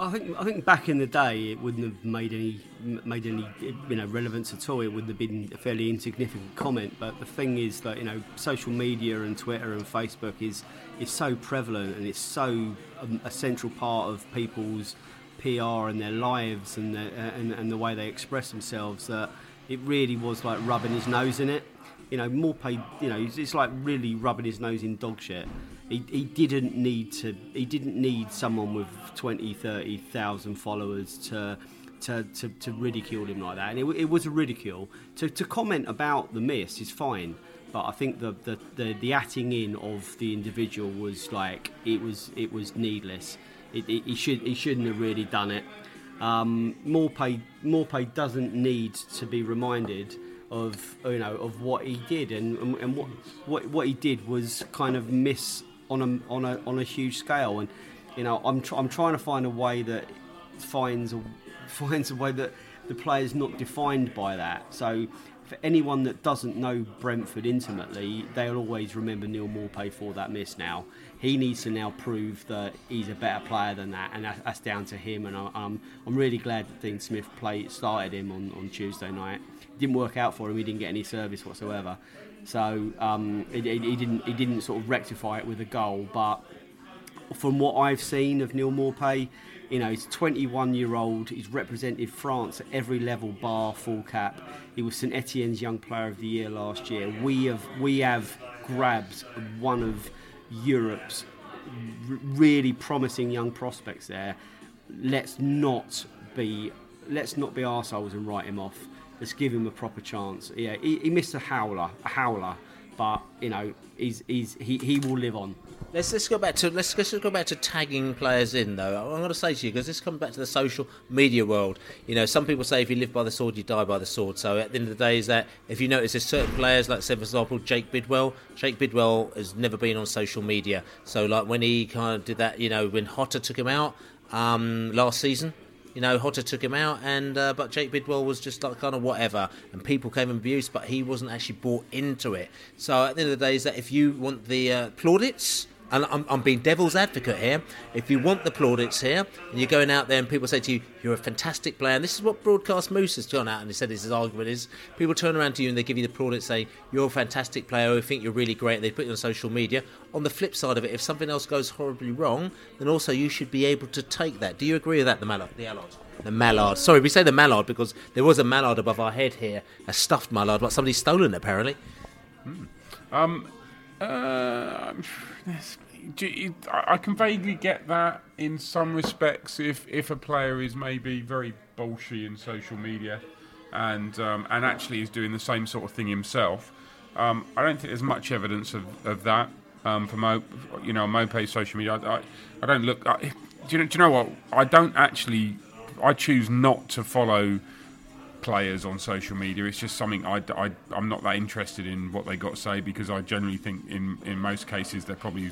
I think I think back in the day it wouldn't have made any made any you know relevance at all. It wouldn't have been a fairly insignificant comment. But the thing is that you know social media and Twitter and Facebook is is so prevalent and it's so um, a central part of people's PR and their lives and the, and, and the way they express themselves that it really was like rubbing his nose in it. You know, Maupay, you know, it's- like really rubbing his nose in dog shit. He, he didn't need to. He didn't need someone with 20, 30,000 followers to to, to, to ridicule him like that, and it, it was a ridicule. To, to comment about the miss is fine, but I think the the, the, the atting in of the individual was like it was it was needless. It, it, he should he shouldn't have really done it. Um, Maupay Maupay doesn't need to be reminded of you know of what he did, and, and, what, what what he did was kind of miss on a on a on a huge scale, and you know I'm tr- I'm trying to find a way that finds a finds a way that the player's not defined by that. So for anyone that doesn't know Brentford intimately, they'll always remember Neal Maupay for that miss now. He needs to now prove that he's a better player than that, and that's down to him. And I, um, I'm really glad that Dean Smith played, started him on, on Tuesday night. Didn't work out for him, he didn't get any service whatsoever. So um, he, he, didn't, he didn't sort of rectify it with a goal, but from what I've seen of Neal Maupay, you know, he's 21 year old. He's represented France at every level, bar full cap. He was St Etienne's Young Player of the Year last year. We have we have grabbed one of Europe's really promising young prospects there. Let's not be let's not be arseholes and write him off. Let's give him a proper chance. Yeah, he, he missed a howler, a howler, but you know, he's, he's he, he will live on. Let's let's go back to let's, let's go back to tagging players in though. I'm going to say to you because this comes back to the social media world. You know, some people say if you live by the sword, you die by the sword. So at the end of the day, is that if you notice there's certain players, like say for example Jake Bidwell. Jake Bidwell has never been on social media. So like when he kind of did that, you know, when Hotter took him out um, last season. You know, Hotter took him out, and uh, but Jake Bidwell was just like kind of whatever, and people came and abused, but he wasn't actually bought into it. So at the end of the day, is that if you want the uh, plaudits, and I'm, I'm being devil's advocate here. If you want the plaudits here, and you're going out there and people say to you, you're a fantastic player, and this is what Broadcast Moose has gone out and he said his argument is, people turn around to you and they give you the plaudits, say, you're a fantastic player, we think you're really great, and they put you on social media. On the flip side of it, if something else goes horribly wrong, then also you should be able to take that. Do you agree with that, the Mallard? The Allard? The mallard. Sorry, we say the mallard because there was a mallard above our head here, a stuffed mallard, but somebody's stolen apparently. Um, uh, I can vaguely get that in some respects if, if a player is maybe very bolshy in social media and um, and actually is doing the same sort of thing himself. Um, I don't think there's much evidence of, of that um, for Mo, you know Maupay's social media. I, I, I don't look. I, do, you know, do you know what? I don't actually. I choose not to follow players on social media. It's just something I, I, am not that interested in what they got to say because I generally think in, in most cases they're probably,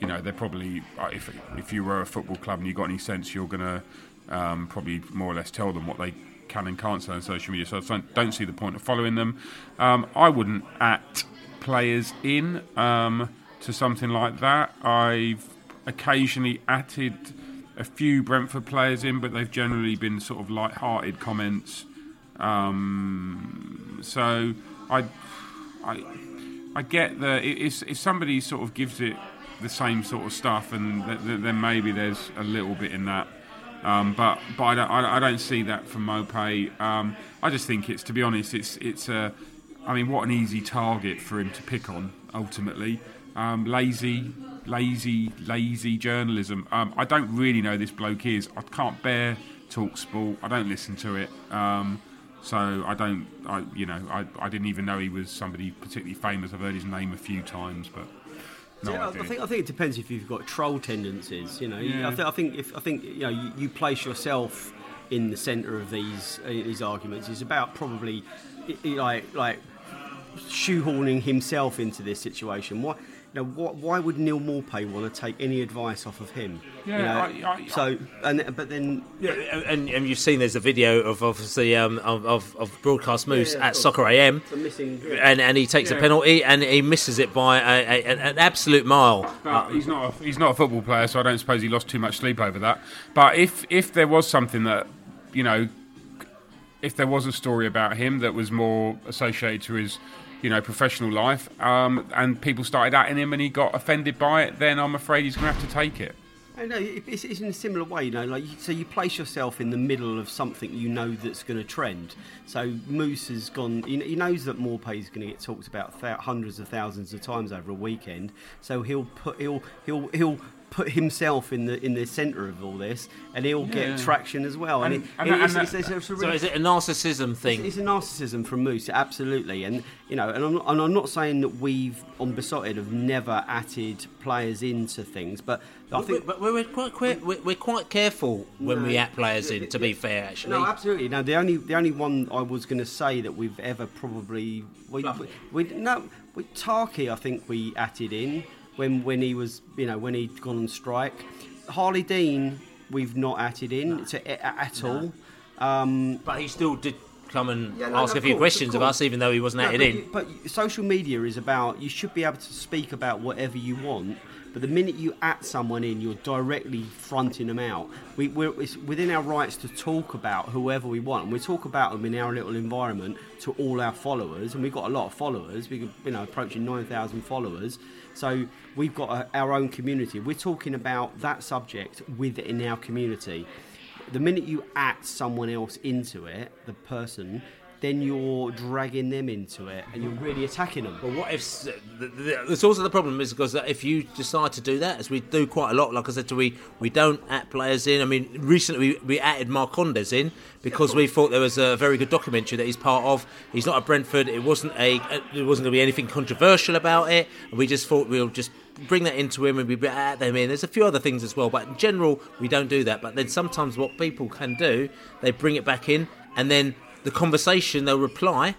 you know, they're probably, uh, if, if you were a football club and you got any sense, you're going to um, probably more or less tell them what they can and can't say on social media. So I don't, don't see the point of following them. Um, I wouldn't at players in um, to something like that. I've occasionally added a few Brentford players in, but they've generally been sort of light-hearted comments. Um, so I, I, I get that if, if somebody sort of gives it the same sort of stuff, and th- th- then maybe there's a little bit in that. Um, but but I don't, I, don't see that from Maupay. Um, I just think it's to be honest, it's it's a. I mean, what an easy target for him to pick on. Ultimately, um, lazy, lazy, lazy journalism. Um, I don't really know this bloke is. I can't bear talk sport. I don't listen to it. So I don't. I you know I, I didn't even know he was somebody particularly famous. I've heard his name a few times, but. No Yeah, I- idea. I think I think it depends if you've got troll tendencies. You know, Yeah. I, th- I think if I think you know you, you place yourself in the centre of these uh, these arguments. It's about probably like like shoehorning himself into this situation. Why? You know, why, why would Neal Maupay want to take any advice off of him? You Yeah, know, I- I- so and but then Yeah, and, and you've seen there's a video of obviously um, of, of, of broadcast Moose Yeah, yeah, at Soccer. AM, The missing- and and he takes a penalty and he misses it by a, a, an- an absolute mile. But he's not. A, he's not a football player, so I don't suppose he lost too much sleep over that. But if if there was something that you know, if there was a story about him that was more associated to his you know professional life, um, and people started at him and he got offended by it, then I'm afraid he's going to have to take it. I know it's, in a similar way, you know. Like so, you place yourself in the middle of something you know that's going to trend. So Moose has gone. He, knows that Maupay is going to get talked about hundreds of thousands of times over a weekend. So he'll put he'll he'll he'll put himself in the in the centre of all this, and he'll Yeah. get traction as well. And- and- it- and it's- that- it's- it's a so is it a narcissism thing? It's, a narcissism from Moose, absolutely. And you know, and I'm, not, and I'm not saying that we've on Beesotted have never atted players into things, but I think but we're quite we're, we're quite careful when No. we at players in. To be fair, actually, No, absolutely. No, the only the only one I was going to say that we've ever probably we, we, we no with Tarky I think we atted in when when he was you know when he'd gone on strike. Harlee Dean we've not atted in to, at all. Um, but he still did come and Yeah, no, ask no, a few course, questions of of, us, even though he wasn't No, at it but in. you- But social media is about you should be able to speak about whatever you want. But the minute you at someone in, you're directly fronting them out. We, we're, it's within our rights to talk about whoever we want, and we talk about them in our little environment to all our followers. And we've got a lot of followers. We, you know, approaching nine thousand followers. So we've got a, our own community. We're talking about that subject within our community the minute you act someone else into it, the person, then you're dragging them into it and you're really attacking them. But what if s- the, the, problem is because if you decide to do that, as we do quite a lot, like I said, we we don't add players in. I mean, recently we, we added Marcondes in because we thought there was a very good documentary that he's part of. He's not at Brentford. It wasn't a uh, it wasn't going to be anything controversial about it. And we just thought we'll just bring that into him and we add them in. There's a few other things as well, but in general we don't do that. But then sometimes what people can do, they bring it back in and then the conversation they'll reply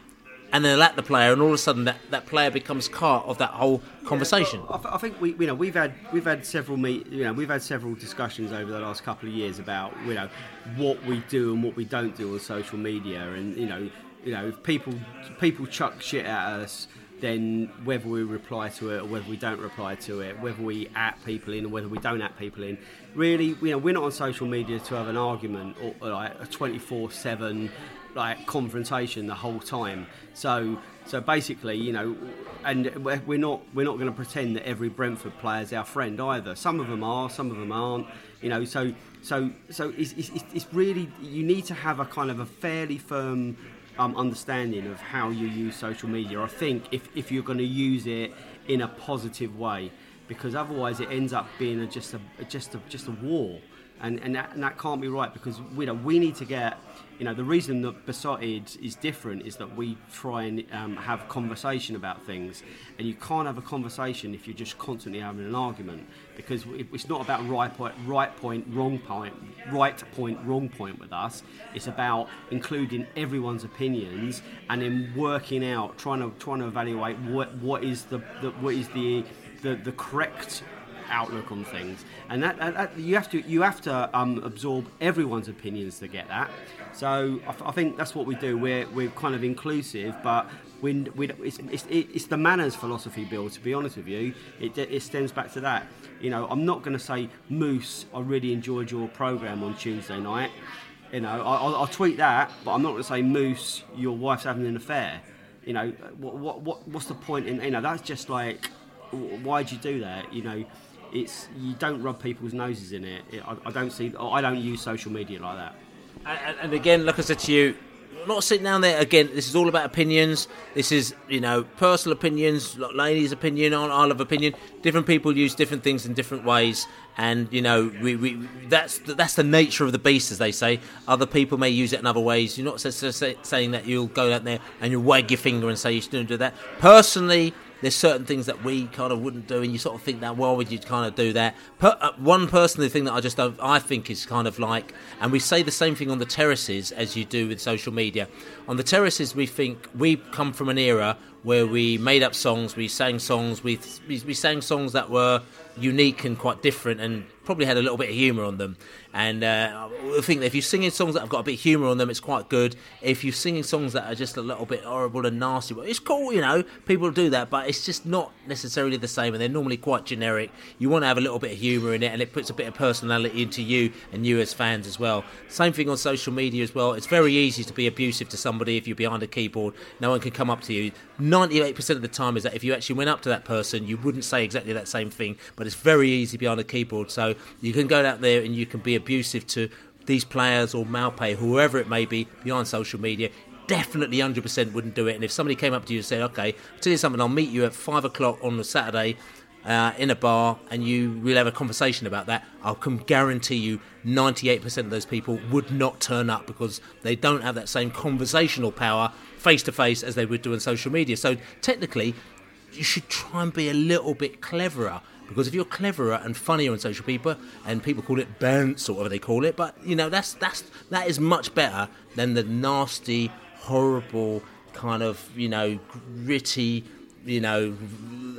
and then they'll at the player and all of a sudden that, that player becomes part of that whole conversation. I, th- I think we, you know, we've had we've had several meet, you know, we've had several discussions over the last couple of years about you know what we do and what we don't do on social media, and you know, you know, if people people chuck shit at us. Then whether we reply to it or whether we don't reply to it, whether we at people in or whether we don't at people in, really, you know, we're not on social media to have an argument or, or like a twenty four seven like confrontation the whole time. So so basically, you know, and we're not we're not going to pretend that every Brentford player is our friend either. Some of them are, some of them aren't. You know, so so so it's, it's, it's- it's really you need to have a kind of a fairly firm um, understanding of how you use social media. I think if if you're going to use it in a positive way, because otherwise it ends up being a, just a just a just a war and and that, and that can't be right because we know we need to get you know the reason that Beesotted is different is that we try and um, have conversation about things. And you can't have a conversation if you're just constantly having an argument because it's not about right point right point wrong point right point wrong point with us. It's about including everyone's opinions and then working out trying to trying to evaluate what what is the, the what is the the, the correct outlook on things, and that, that, you have to you have to um, absorb everyone's opinions to get that. So I, think that's what we do. We're we're kind of inclusive, but we, we it's, it's, it's the manners philosophy, Bill. To be honest with you, it, it stems back to that. You know, I'm not going to say Moose. I really enjoyed your program on Tuesday night. You know, I, I'll, I'll tweet that, but I'm not going to say Moose. Your wife's having an affair. You know, what, what, what what's the point in? You know, that's just like, why'd you do that? You know, it's you don't rub people's noses in it. it I, I don't see. I don't use social media like that. And, and- again, like I said to you, not sitting down there again. This is all about opinions. This is you know personal opinions, ladies' opinion, I I love opinion. Different people use different things in different ways, and you know we, we that's that's the nature of the beast, as they say. Other people may use it in other ways. You're not sa- sa- sa- saying that you'll go out there and you'll wag your finger and say you shouldn't do that. Personally, there's certain things that we kind of wouldn't do, and you sort of think that why would you kind of do that? Per, uh, one personally thing that I just don't, I think is kind of like, and we say the same thing on the terraces as you do with social media. On the terraces, we think we come from an era where we made up songs, we sang songs, we, we sang songs that were unique and quite different, and probably had a little bit of humour on them. And uh, I think that if you're singing songs that have got a bit of humour on them, it's quite good. If you're singing songs that are just a little bit horrible and nasty, well, it's cool, you know, people do that, but it's just not necessarily the same, and they're normally quite generic. You want to have a little bit of humour in it, and it puts a bit of personality into you and you as fans as well. Same thing on social media as well. It's very easy to be abusive to somebody if you're behind a keyboard. No one can come up to you. 98% of the time is that if you actually went up to that person, you wouldn't say exactly that same thing, but it's very easy behind a keyboard. So you can go out there and you can be abusive to these players or Maupay, whoever it may be, behind social media. Definitely 100% wouldn't do it. And if somebody came up to you and said, okay, I'll tell you something, I'll meet you at 5 o'clock on a Saturday uh, in a bar and you will have a conversation about that, I can guarantee you 98% of those people would not turn up because they don't have that same conversational power face to face as they would do on social media. So technically, you should try and be a little bit cleverer. Because if you're cleverer and funnier on social media, and people call it bounce or whatever they call it, but you know that's that's that is much better than the nasty, horrible kind of you know gritty, you know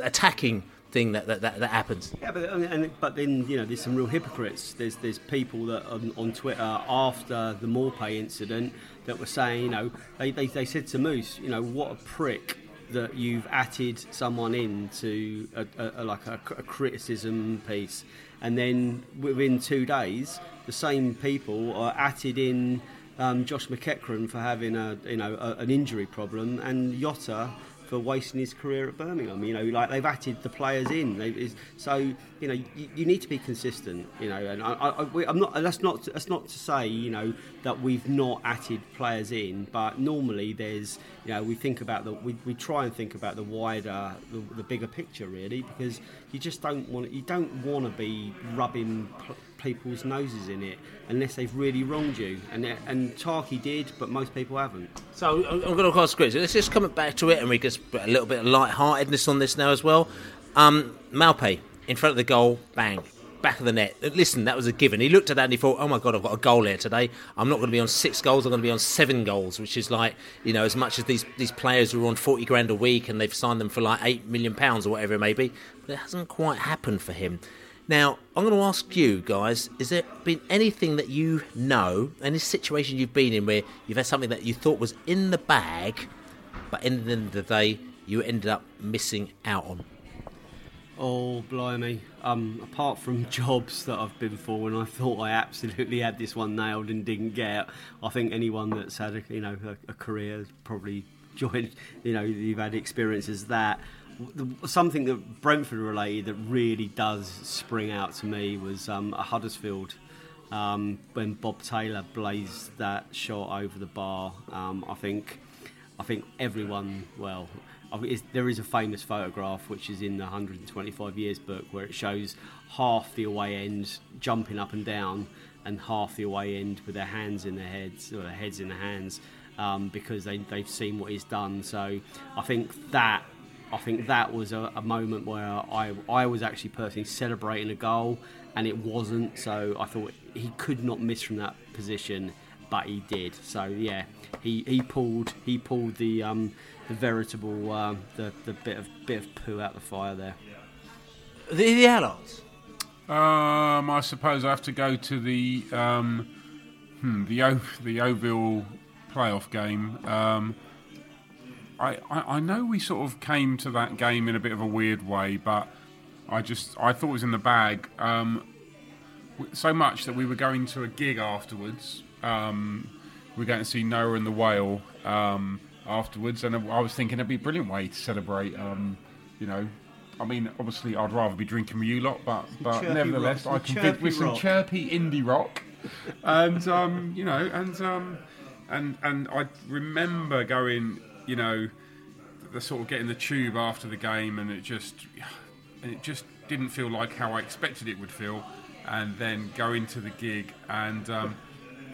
attacking thing that that, that, that happens. Yeah, but and, but then you know there's some real hypocrites. There's there's people that on, on Twitter after the Maupay incident that were saying you know they, they, they said to Moose you know what a prick that you've added someone into a, a, a like a, a, criticism piece, and then within two days, the same people are added in um, Josh McEachran for having a you know an injury problem, and Jota for wasting his career at Birmingham. You know, like they've added the players in. So you know, you, you, need to be consistent. You know, and I, am not. That's not. That's not to say you know that we've not added players in, but normally there's you know we think about the we, we try and think about the wider the, the bigger picture really because you just don't want you don't want to be rubbing. Pl- people's noses in it unless they've really wronged you. And and Tarky did, but most people haven't. So I'm going to ask Chris. Let's just come back to it, and we get a little bit of light-heartedness on this now as well. Um, Maupay in front of the goal, bang, back of the net. Listen, that was a given. He looked at that and he thought, "Oh my god, I've got a goal here today. I'm not going to be on six goals. I'm going to be on seven goals, which is like you know as much as these these players are on forty grand a week and they've signed them for like eight million pounds or whatever it may be. But it hasn't quite happened for him. Now, I'm going to ask you guys: Is there been anything that you know, any situation you've been in where you've had something that you thought was in the bag, but in the end of the day, you ended up missing out on? Oh, blimey. Um, apart from jobs that I've been for and I thought I absolutely had this one nailed and didn't get, I think anyone that's had a, you know, a, a career probably joined, you know, you've had experiences that something that Brentford related that really does spring out to me was um, at Huddersfield um, when Bob Taylor blazed that shot over the bar. Um, I think I think everyone well. there is a famous photograph which is in the 125 years book where it shows half the away end jumping up and down and half the away end with their hands in their heads or their heads in their hands um, because they, they've seen what he's done. So I think that I think that was a, a, moment where I, I was actually personally celebrating a goal and it wasn't. So I thought he could not miss from that position, but he did. So yeah, he, he pulled he pulled the um, the veritable uh, the, the bit of bit of poo out the fire there. The, the allies. Um, I suppose I have to go to the um, hmm, the o- the Yeovil playoff game. Um, I, I, I know we sort of came to that game in a bit of a weird way, but I just I thought it was in the bag. Um, so much that we were going to a gig afterwards. Um, we are going to see Noah and the Whale um, afterwards, and I was thinking it'd be a brilliant way to celebrate. Um, you know, I mean, obviously I'd rather be drinking with you lot, but but nevertheless rock, I can fit with some rock. chirpy indie rock, and um, you know, and um, and and I remember going you know, the sort of getting the tube after the game, and it just, and it just didn't feel like how I expected it would feel, and then go into the gig, and um,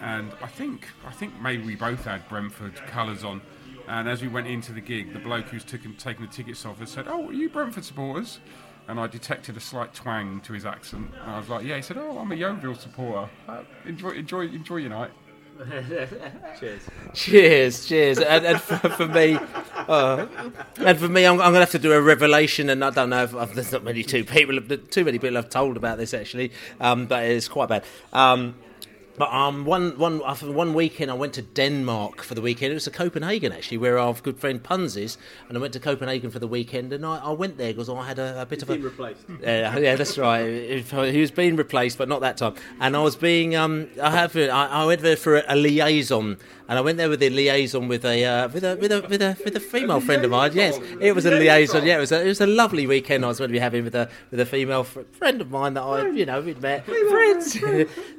and I think I think maybe we both had Brentford colours on, and as we went into the gig, the bloke who's taken taking the tickets off us said, "Oh, are you Brentford supporters?" And I detected a slight twang to his accent. And I was like, "Yeah." He said, "Oh, I'm a Yeovil supporter. Uh, enjoy, enjoy, enjoy your night." cheers. Cheers, cheers. And, and for, for, me, uh, and for me, I'm, I'm going to have to do a revelation, and I don't know if, if there's not many two people, too many people have told about this actually, um, but it's quite bad. Um, but um, one one after one weekend, I went to Denmark for the weekend. It was to Copenhagen actually, where our good friend Puns is, and I went to Copenhagen for the weekend. And I, I went there because I had a, a bit He's of a replaced. Yeah, yeah, that's right. He was being replaced, but not that time. And I was being um, I have I, I went there for a, a liaison and I went there with a liaison with a uh, with a with a with a with a female friend of mine. Yes, it was a liaison. Yeah, it was a, it was a lovely weekend I was going to be having with a with a female fr- friend of mine that I you know we'd met friends.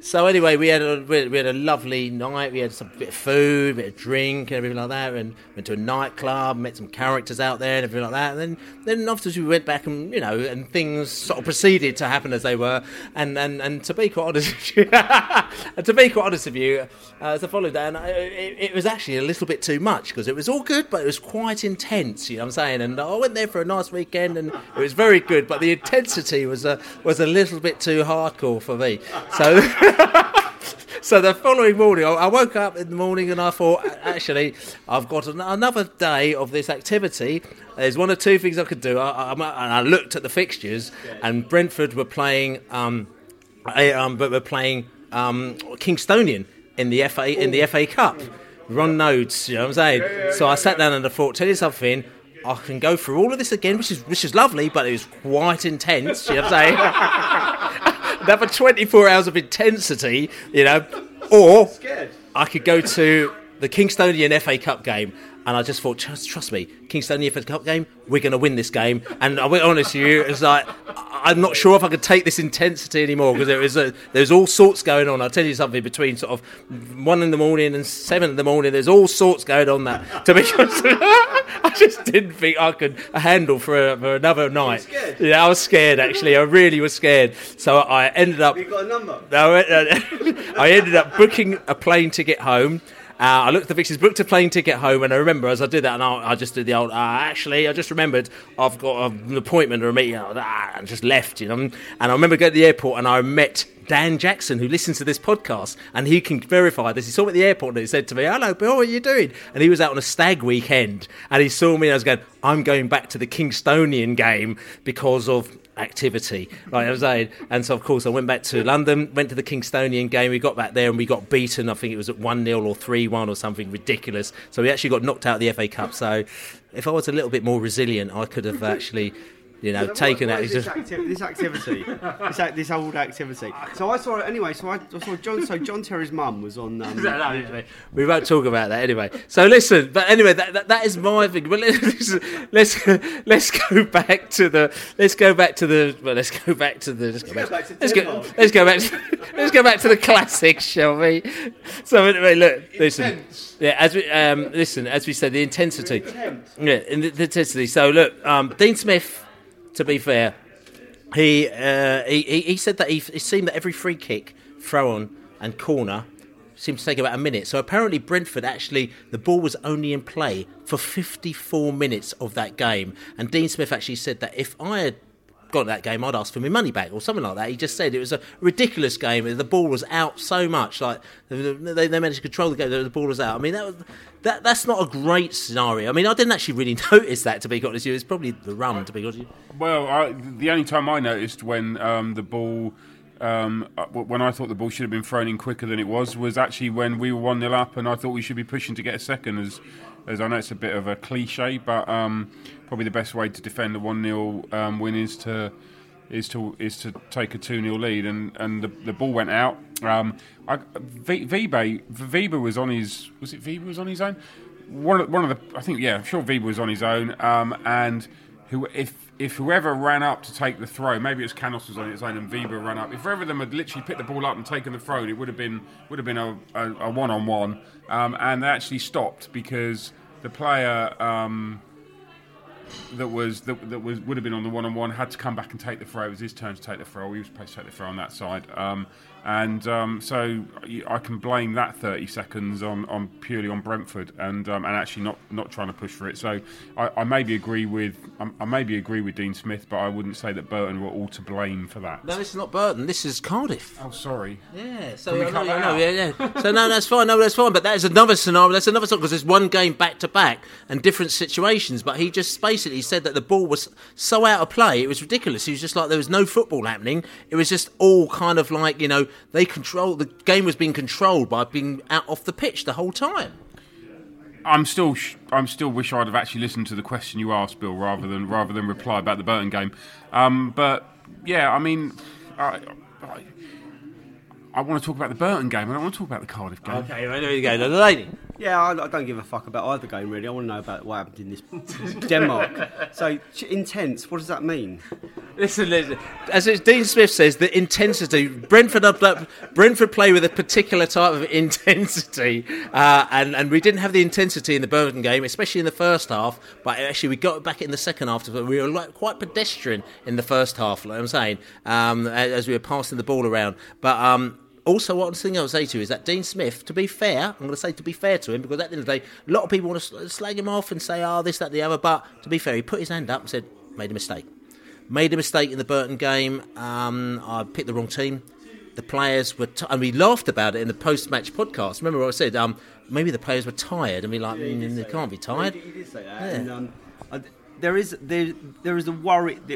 so anyway, we had a we had, a lovely night. We had some bit of food, a bit of drink, and everything like that. And went to a nightclub, met some characters out there, and everything like that. And then then afterwards we went back and you know, and things sort of proceeded to happen as they were. And and, and to be quite honest, with you, and to be quite honest with you, uh, as I followed that, and I, it, it was actually a little bit too much because it was all good, but it was quite intense. You know what I'm saying? And I went there for a nice weekend, and it was very good, but the intensity was a was a little bit too hardcore for me. So. So the following morning, I- woke up in the morning and I thought, actually, I've got an- another day of this activity. There's one or two things I could do. I, I, and I looked at the fixtures, and Brentford were playing, um, um, but were playing um, Kingstonian in the FA in the FA Cup. Ron Nodes, you know what I'm saying? So I sat down and I thought, tell you something. I can go through all of this again, which is which is lovely, but it was quite intense. You know what I'm saying? Another 24 hours of intensity, you know, or I could go to the Kingstonian FA Cup game. And I just thought, trust, trust me, Kingstonian FA Cup game, we're going to win this game. And I'll be honest with you, it's like, I- I'm not sure if I could take this intensity anymore because there was, a, there was all sorts going on. I'll tell you something, between sort of one in the morning and seven in the morning, there's all sorts going on that. To be honest, I just didn't think I could handle for, a, for another night. Yeah, I was scared actually. I really was scared. So I ended up. You got a number? No, uh, I ended up booking a plane ticket home. Uh, I looked at the fixtures, booked a plane ticket home, and I remember as I did that, and I, I just did the old. Uh, actually, I just remembered I've got an appointment or a meeting, uh, and just left, you know. And I remember going to the airport, and I met Dan Jackson, who listens to this podcast, and he can verify this. He saw me at the airport, and he said to me, "Hello, Bill, what are you doing?" And he was out on a stag weekend, and he saw me, and I was going, "I'm going back to the Kingstonian game because of." Activity, like I was saying. And so, of course, I went back to London, went to the Kingstonian game. We got back there and we got beaten. I think it was at 1 0 or 3 1 or something ridiculous. So we actually got knocked out of the FA Cup. So if I was a little bit more resilient, I could have actually. You know, What- taken what that. is this, acti- this activity, this, ac- this old activity. So I saw it anyway. So I, I saw John. So John Terry's mum was on. Um, No, no, anyway, we won't talk about that anyway. So listen, but anyway, that, that, that is my thing. But let's let's let's go back to the let's go back to the well, let's go back to the let's go back, let's go let's go back to, let's go back to the classics, shall we? So anyway, look, listen, yeah, as we um, listen, as we said, the intensity, yeah, the intensity. So look, um, Dean Smith, to be fair, he, uh, he he said that he, it seemed that every free kick, throw on, and corner seemed to take about a minute. So apparently Brentford actually the ball was only in play for 54 minutes of that game, and Dean Smith actually said that if I had got that game, I'd ask for my money back or something like that. He just said it was a ridiculous game. The ball was out so much, like they, they managed to control the game. The ball was out. I mean, that was, that that's not a great scenario. I mean, I didn't actually really notice that to be honest with you. It's probably the run to be honest. Well, I, the only time I noticed when um, the ball, um, uh, when I thought the ball should have been thrown in quicker than it was, was actually when we were one 0 up, and I thought we should be pushing to get a second. As, as I know it's a bit of a cliche, but um, probably the best way to defend a one 0 um, win is to is to is to take a two 0 lead, and, and the, the ball went out. Um, I, v, Vibe, Vibe was on his was it Vibe was on his own. One of, one of the I think yeah, I'm sure Vibe was on his own, um, and who if if whoever ran up to take the throw, maybe it was Canos was on his own and Vibe ran up. If either of them had literally picked the ball up and taken the throw, it would have been would have been a one-on-one, um, and they actually stopped because the player um, that was that, that was would have been on the one-on-one had to come back and take the throw. It was his turn to take the throw. He was supposed to take the throw on that side, um, and um, so I can blame that 30 seconds on, on purely on Brentford and um, and actually not, not trying to push for it. So I, I maybe agree with I, I maybe agree with Dean Smith, but I wouldn't say that Burton were all to blame for that. No, this is not Burton. This is Cardiff. Oh, sorry. Yeah, so Can we I know, cut that I know, yeah, yeah. So no, that's fine. No, that's fine. But that is another scenario. That's another scenario because there's one game back to back and different situations. But he just basically said that the ball was so out of play, it was ridiculous. He was just like there was no football happening. It was just all kind of like you know they control the game was being controlled by being out off the pitch the whole time. I'm still, sh- I'm still wish I'd have actually listened to the question you asked, Bill, rather than rather than reply about the Burton game. Um, but yeah, I mean, I, I, I want to talk about the Burton game. I don't want to talk about the Cardiff game. Okay, right, there you go. The lady. Yeah, I, I don't give a fuck about either game really. I want to know about what happened in this Denmark. So intense. What does that mean? Listen, listen. As Dean Smith says, the intensity. Brentford, are, Brentford play with a particular type of intensity, uh, and and we didn't have the intensity in the Burton game, especially in the first half. But actually, we got back in the second half. We were like quite pedestrian in the first half. Like I'm saying, um, as we were passing the ball around. But um, also, one thing I would say to you is that Dean Smith, to be fair, I'm going to say to be fair to him, because at the end of the day, a lot of people want to slag him off and say, oh, this, that, the other. But to be fair, he put his hand up and said, made a mistake. Made a mistake in the Burton game. Um, I picked the wrong team. The players were, t- and we laughed about it in the post-match podcast. Remember what I said? Um, maybe the players were tired, and we like, mm, they can't be tired. He did say that. Yeah. And, um, I, there is there there is a worry.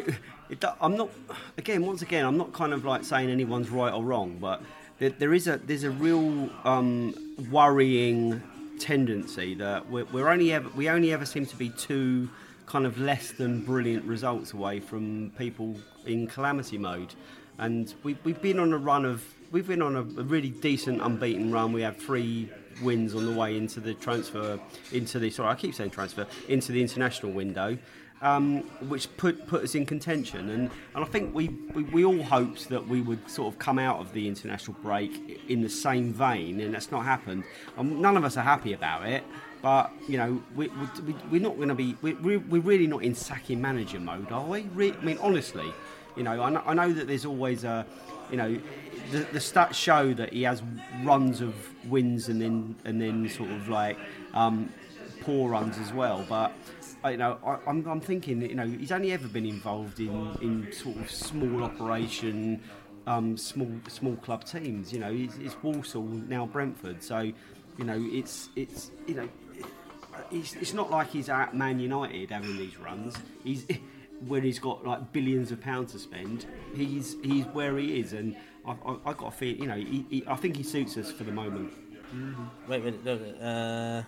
It, it, I'm not again once again I'm not kind of like saying anyone's right or wrong, but there, is a there's a real um, worrying tendency that we're, we're only ever we only ever seem to be two kind of less than brilliant results away from people in calamity mode, and we, we've been on a run of we've been on a, a really decent unbeaten run. We had three wins on the way into the transfer into the sorry I keep saying transfer into the international window. Um, which put put us in contention, and, and I think we, we, we all hoped that we would sort of come out of the international break in the same vein, and that's not happened. Um, none of us are happy about it, but you know we, we, we're not going to be we, we're, we're really not in sacking manager mode, are we? Re- I mean, honestly, you know I, know I know that there's always a you know the, the stats show that he has runs of wins and then and then sort of like um, poor runs as well, but. You know, I, I'm, I'm thinking you know he's only ever been involved in, in sort of small operation, um, small small club teams. You know, it's, it's Walsall now Brentford, so you know it's it's you know it's, it's not like he's at Man United having these runs. He's when he's got like billions of pounds to spend. He's he's where he is, and I, I, I got a feel. You know, he, he, I think he suits us for the moment. Wait a minute. no, Uh,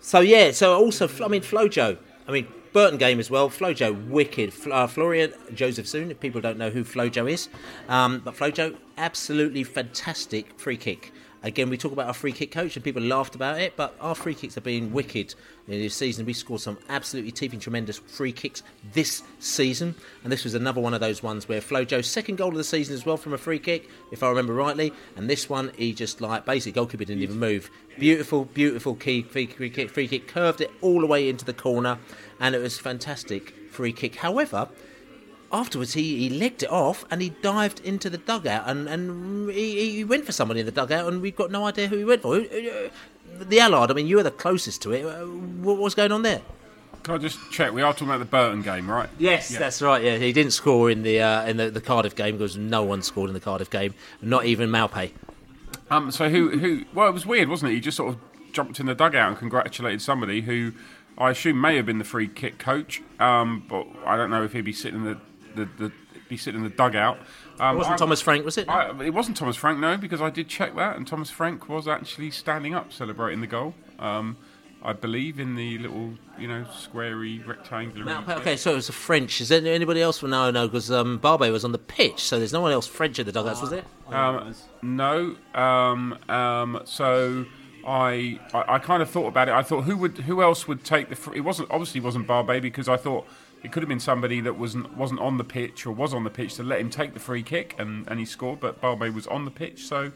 so yeah. So also, I mean, Flojo. I mean, Burton game as well. Flojo, wicked. Uh, Florian Jozefzoon. If people don't know who Flojo is, um, but Flojo, absolutely fantastic free kick. Again, we talk about our free kick coach, and people laughed about it, but our free kicks have been wicked in this season. We scored some absolutely teething tremendous free kicks this season, and this was another one of those ones where Flojo's second goal of the season as well from a free kick, if I remember rightly, and this one he just like basically goalkeeper didn't even move. Beautiful, beautiful key free, free kick, free kick, curved it all the way into the corner, and it was fantastic free kick. However, afterwards he, he legged it off and he dived into the dugout and, and he, he went for somebody in the dugout and we've got no idea who he went for. Who- who- The Allard, I mean, you were the closest to it. Uh, What was going on there? Can I just check? We are talking about the Burton game, right? Yes, Yeah. that's right. Yeah, he didn't score in the uh, in the, the Cardiff game because no one scored in the Cardiff game, not even Maupay. Um, so who who? Well, it was weird, wasn't it? He just sort of jumped in the dugout and congratulated somebody who I assume may have been the free kick coach, um, but I don't know if he'd be sitting in the the, the be sitting in the dugout. Um, It wasn't I- Thomas Frank, was it? I, it wasn't Thomas Frank, no, because I did check that, and Thomas Frank was actually standing up celebrating the goal. Um, I believe in the little, you know, squarey rectangular. Maupay, okay, so it was a French. Is there anybody else? No, no, because um, Barbet was on the pitch, so there's no one else French in the dugouts, was there? Um, no. Um, um, so I, I I kind of thought about it. I thought who would who else would take the? Fr- it wasn't obviously wasn't Barbet because I thought it could have been somebody that wasn't wasn't on the pitch or was on the pitch to let him take the free kick and, and he scored. But Barbet was on the pitch, so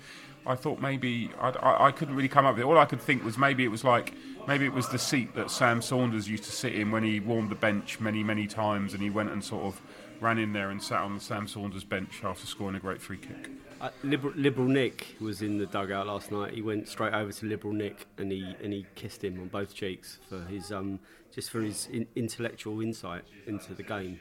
I thought maybe I, I, I couldn't really come up with it. All I could think was maybe it was like maybe it was the seat that Sam Saunders used to sit in when he warmed the bench many many times, and he went and sort of ran in there and sat on the Sam Saunders bench after scoring a great free kick. Uh, Liberal, Liberal Nick was in the dugout last night. He went straight over to Liberal Nick and he and he kissed him on both cheeks for his um just for his in, intellectual insight into the game.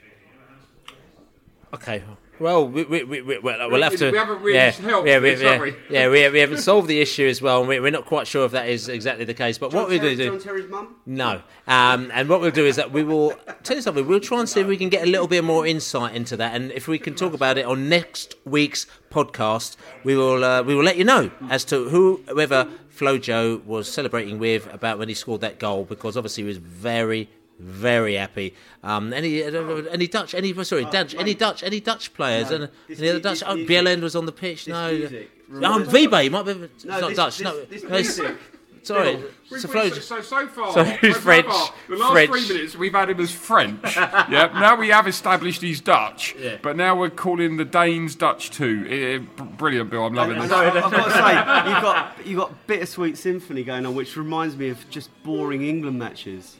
Okay. Well, we, we, we, we, well, we'll have to. We haven't really yeah, helped yeah, this, yeah, have we? yeah, we, we haven't solved the issue as well, and we, we're not quite sure if that is exactly the case. But what we're going to do. John Terry's mum? No. Um, and what we'll do is that we will tell you something. We'll try and see if we can get a little bit more insight into that, and if we can talk about it on next week's podcast, we will uh, we will let you know as to whoever Flojo was celebrating with about when he scored that goal, because obviously he was very. Very happy. Um, any uh, any Dutch? Any sorry, Dutch? Any Dutch? Any Dutch players? No, and this any other Dutch? this Oh, Bjelland was on the pitch. no, music um, Vibe might be. It's No, not this- Dutch. no, this no, Sorry, Bill, we- so we- Flo- so, so, so far, Sorry, so, so French, far, the last French. three minutes we've had him as French. yeah, now we have established he's Dutch, Yeah. but now we're calling the Danes Dutch too. Eh, br- brilliant, Bill. I'm loving I've this. I've got to say, you've got you've got bittersweet symphony going on, which reminds me of just boring England matches.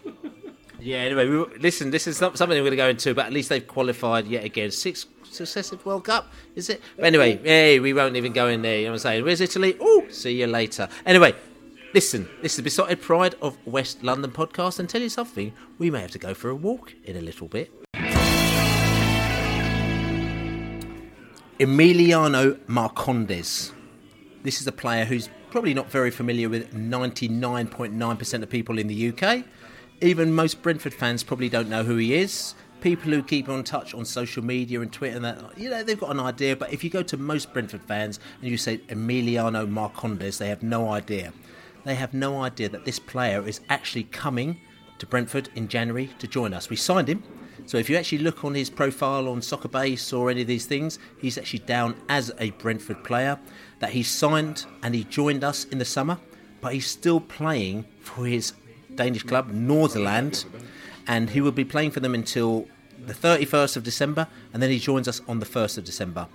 Yeah, anyway, we, listen, this is not something we're going to go into, but at least they've qualified yet again. Six successive World Cup, is it? But anyway, hey, we won't even go in there. You know what I'm saying? Where's Italy? Oh, see you later. Anyway, listen, this is the Beesotted Pride of West London podcast, and tell you something, we may have to go for a walk in a little bit. Emiliano Marcondes. This is a player who's probably not very familiar with 99.9% of people in the UK. Even most Brentford fans probably don't know who he is. People who keep on touch on social media and Twitter and that, you know, they've got an idea. But if you go to most Brentford fans and you say Emiliano Marcondes, they have no idea. They have no idea that this player is actually coming to Brentford in January to join us. We signed him. So if you actually look on his profile on Soccer Base or any of these things, he's actually down as a Brentford player that he signed and he joined us in the summer, but he's still playing for his Danish club Nordsjælland, and he will be playing for them until the 31st of December, and then he joins us on the 1st of December.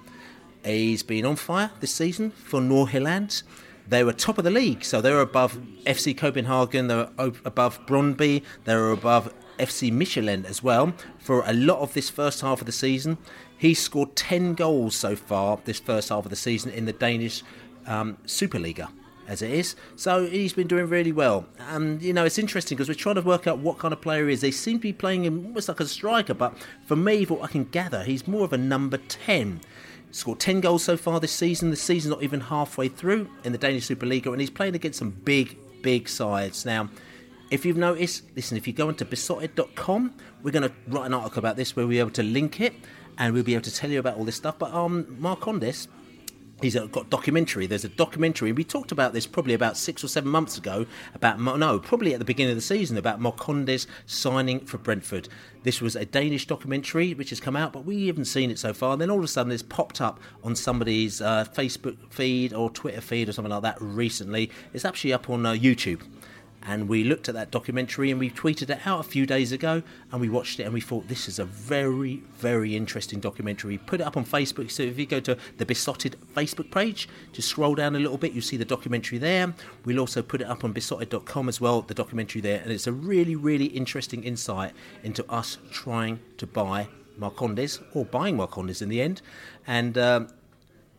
He's been on fire this season for Nordsjælland. They were top of the league, so they were above FC Copenhagen, they were above Brøndby, they were above FC Midtjylland as well for a lot of this first half of the season. He's scored 10 goals so far this first half of the season in the Danish um, Superliga as it is. So he's been doing really well. And, you know, it's interesting because we're trying to work out what kind of player he is. They seem to be playing him almost like a striker, but for me, what I can gather, he's more of a number 10. Scored 10 goals so far this season. The season's not even halfway through in the Danish Superliga, and he's playing against some big, big sides. Now, if you've noticed, listen, if you go into beesotted.com, we're going to write an article about this where we'll be able to link it and we'll be able to tell you about all this stuff. But um, Mark on this, he's got documentary. There's a documentary. We talked about this probably about six or seven months ago. About no, probably at the beginning of the season about Marcondes signing for Brentford. This was a Danish documentary which has come out, but we haven't seen it so far. And then all of a sudden, it's popped up on somebody's uh, Facebook feed or Twitter feed or something like that recently. It's actually up on uh, YouTube. And we looked at that documentary and we tweeted it out a few days ago and we watched it and we thought this is a very, very interesting documentary. We put it up on Facebook. So if you go to the Beesotted Facebook page, just scroll down a little bit, you'll see the documentary there. We'll also put it up on beesotted.com as well, the documentary there. And it's a really, really interesting insight into us trying to buy Marcondes or buying Marcondes in the end. And um,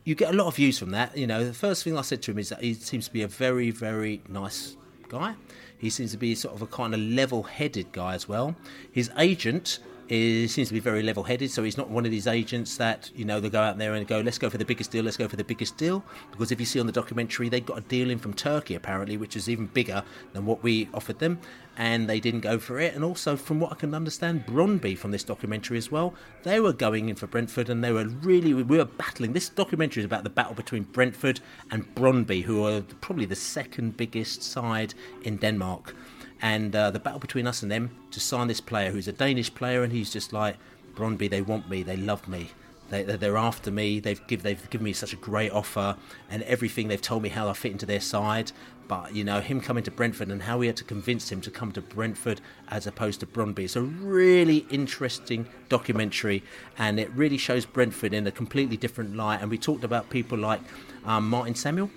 you get a lot of views from that. You know, the first thing I said to him is that he seems to be a very, very nice guy. He seems to be sort of a kind of level-headed guy as well. His agent is, seems to be very level-headed, so he's not one of these agents that you know they go out there and go, "Let's go for the biggest deal. Let's go for the biggest deal." Because if you see on the documentary, they got a deal in from Turkey apparently, which is even bigger than what we offered them, and they didn't go for it. And also, from what I can understand, Brøndby from this documentary as well, they were going in for Brentford, and they were really we were battling. This documentary is about the battle between Brentford and Brøndby, who are probably the second biggest side in Denmark and uh, the battle between us and them to sign this player who's a Danish player, and he's just like Brøndby. They want me. They love me. They, they- they're after me. They've give they've given me such a great offer and everything. They've told me how I fit into their side. But you know him coming to Brentford and how we had to convince him to come to Brentford as opposed to Brøndby. It's a really interesting documentary, and it really shows Brentford in a completely different light. And we talked about people like um, Martin Samuel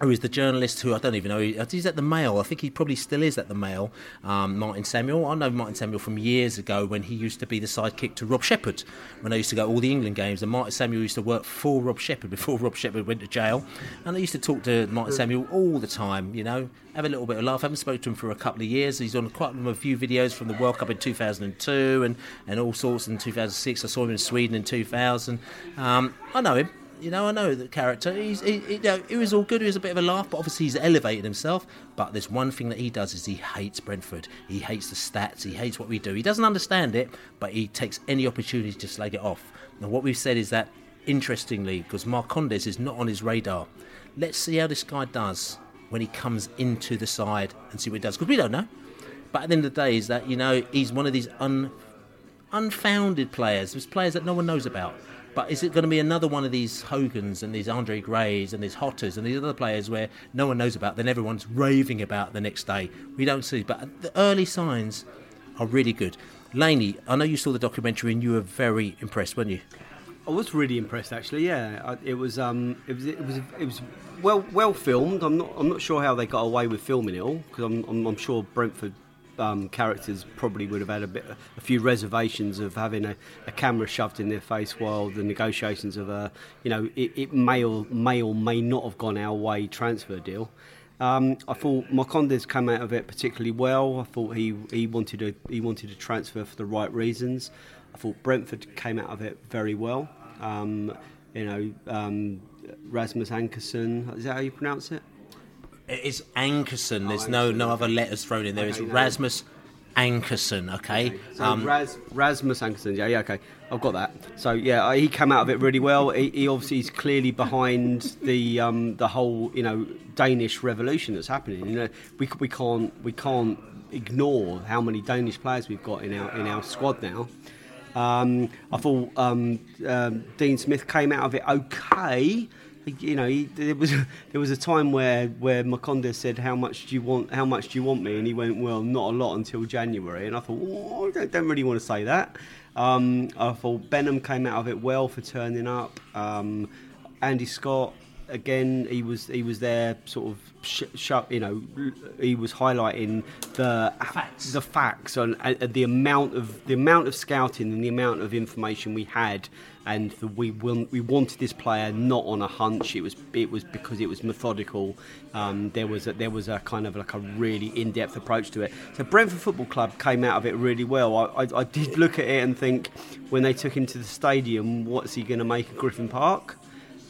who is the journalist who I don't even know. He's at the Mail. I think he probably still is at the Mail. Um, Martin Samuel. I know Martin Samuel from years ago when he used to be the sidekick to Rob Shepherd when I used to go to all the England games. And Martin Samuel used to work for Rob Shepherd before Rob Shepherd went to jail. And I used to talk to Martin Samuel all the time. You know, have a little bit of laugh. I haven't spoken to him for a couple of years. He's on quite a few videos from the World Cup in 2002 and and all sorts in 2006. I saw him in Sweden in 2000. Um, I know him. You know, I know the character. He's, he, he, you know, it was all good. It was a bit of a laugh, but obviously he's elevated himself. But there's one thing that he does is he hates Brentford. He hates the stats. He hates what we do. He doesn't understand it, but he takes any opportunity to slag it off. Now, what we've said is that, interestingly, because Marcondes is not on his radar, let's see how this guy does when he comes into the side and see what he does. Because we don't know. But at the end of the day, is that you know he's one of these un, unfounded players. There's players that no one knows about. But is it going to be another one of these Hogans and these Andre Grays and these Hotters and these other players where no one knows about, then everyone's raving about the next day? We don't see, but the early signs are really good. Laney, I know you saw the documentary and you were very impressed, weren't you? I was really impressed, actually. Yeah, I, it was. Um, it was. It was. It was well, well filmed. I'm not. I'm not sure how they got away with filming it all because I'm, I'm, I'm sure Brentford um, characters probably would have had a bit, a few reservations of having a, a camera shoved in their face while the negotiations of a, you know, it, it may or may or may not have gone our way transfer deal. Um, I thought Marcondes came out of it particularly well. I thought he, he wanted a he wanted a transfer for the right reasons. I thought Brentford came out of it very well. Um, you know, um, Rasmus Ankersen, is that how you pronounce it? It's Ankersen. There's no no other letters thrown in there. It's Rasmus Ankersen. Okay. So Ras, Rasmus Ankersen, yeah, yeah, okay, I've got that. So yeah, he came out of it really well. He, he obviously is clearly behind the um, the whole you know Danish revolution that's happening. You know, we we can't we can't ignore how many Danish players we've got in our in our squad now. Um, I thought um, um, Dean Smith came out of it okay. You know, he, there was there was a time where where Marcondes said, "How much do you want? How much do you want me?" And he went, "Well, not a lot until January." And I thought, oh, I don't, don't really want to say that. Um, I thought Benham came out of it well for turning up. Um, Andy Scott again, he was he was there, sort of, sh- sh- you know, he was highlighting the facts, the facts, and, and the amount of the amount of scouting and the amount of information we had, and the, we will, we wanted this player not on a hunch. It was it was because it was methodical. Um, there was a, there was a kind of like a really in depth approach to it. So Brentford Football Club came out of it really well. I, I, I did look at it and think when they took him to the stadium, what's he going to make of Griffin Park?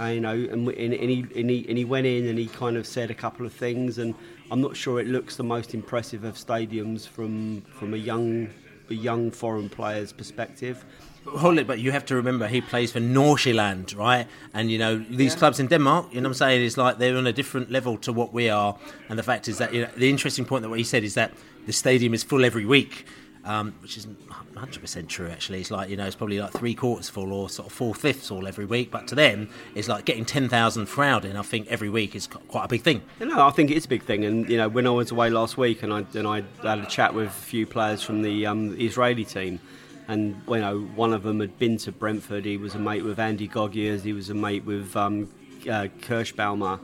Uh, you know, and, and, and, he, and, he, and he went in and he kind of said a couple of things, and I'm not sure it looks the most impressive of stadiums from from a young a young foreign player's perspective. Hold it, but you have to remember he plays for Nordsjælland, right? And you know these Yeah. clubs in Denmark. You know what I'm saying? It's like they're on a different level to what we are. And the fact is that you know, the interesting point that what he said is that the stadium is full every week. Um, which isn't 100% true actually. It's like, you know, it's probably like three quarters full or sort of four fifths all every week. But to them, it's like getting 10,000 crowd in, I think, every week is quite a big thing. You know, I think it is a big thing. And you know, when I was away last week, and I and I had a chat with a few players from the um, Israeli team, and you know, one of them had been to Brentford. He was a mate with Andy Gogiers. He was a mate with um, uh, Kerschbaumer,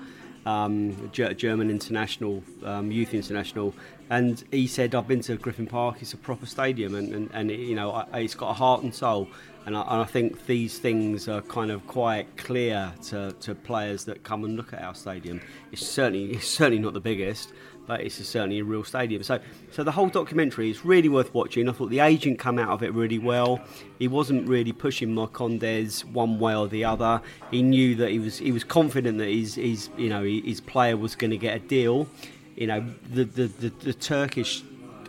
um, Ger- German international, um, youth international. And he said, "I've been to Griffin Park. It's a proper stadium, and, and, and it, you know, I, it's got a heart and soul." And I, and I think these things are kind of quite clear to, to players that come and look at our stadium. It's certainly it's certainly not the biggest, it's certainly a real stadium. So so the whole documentary is really worth watching. I thought the agent come out of it really well. He wasn't really pushing Marcondes one way or the other. He knew that he was he was confident that his his you know his player was going to get a deal. You know the the, the, the Turkish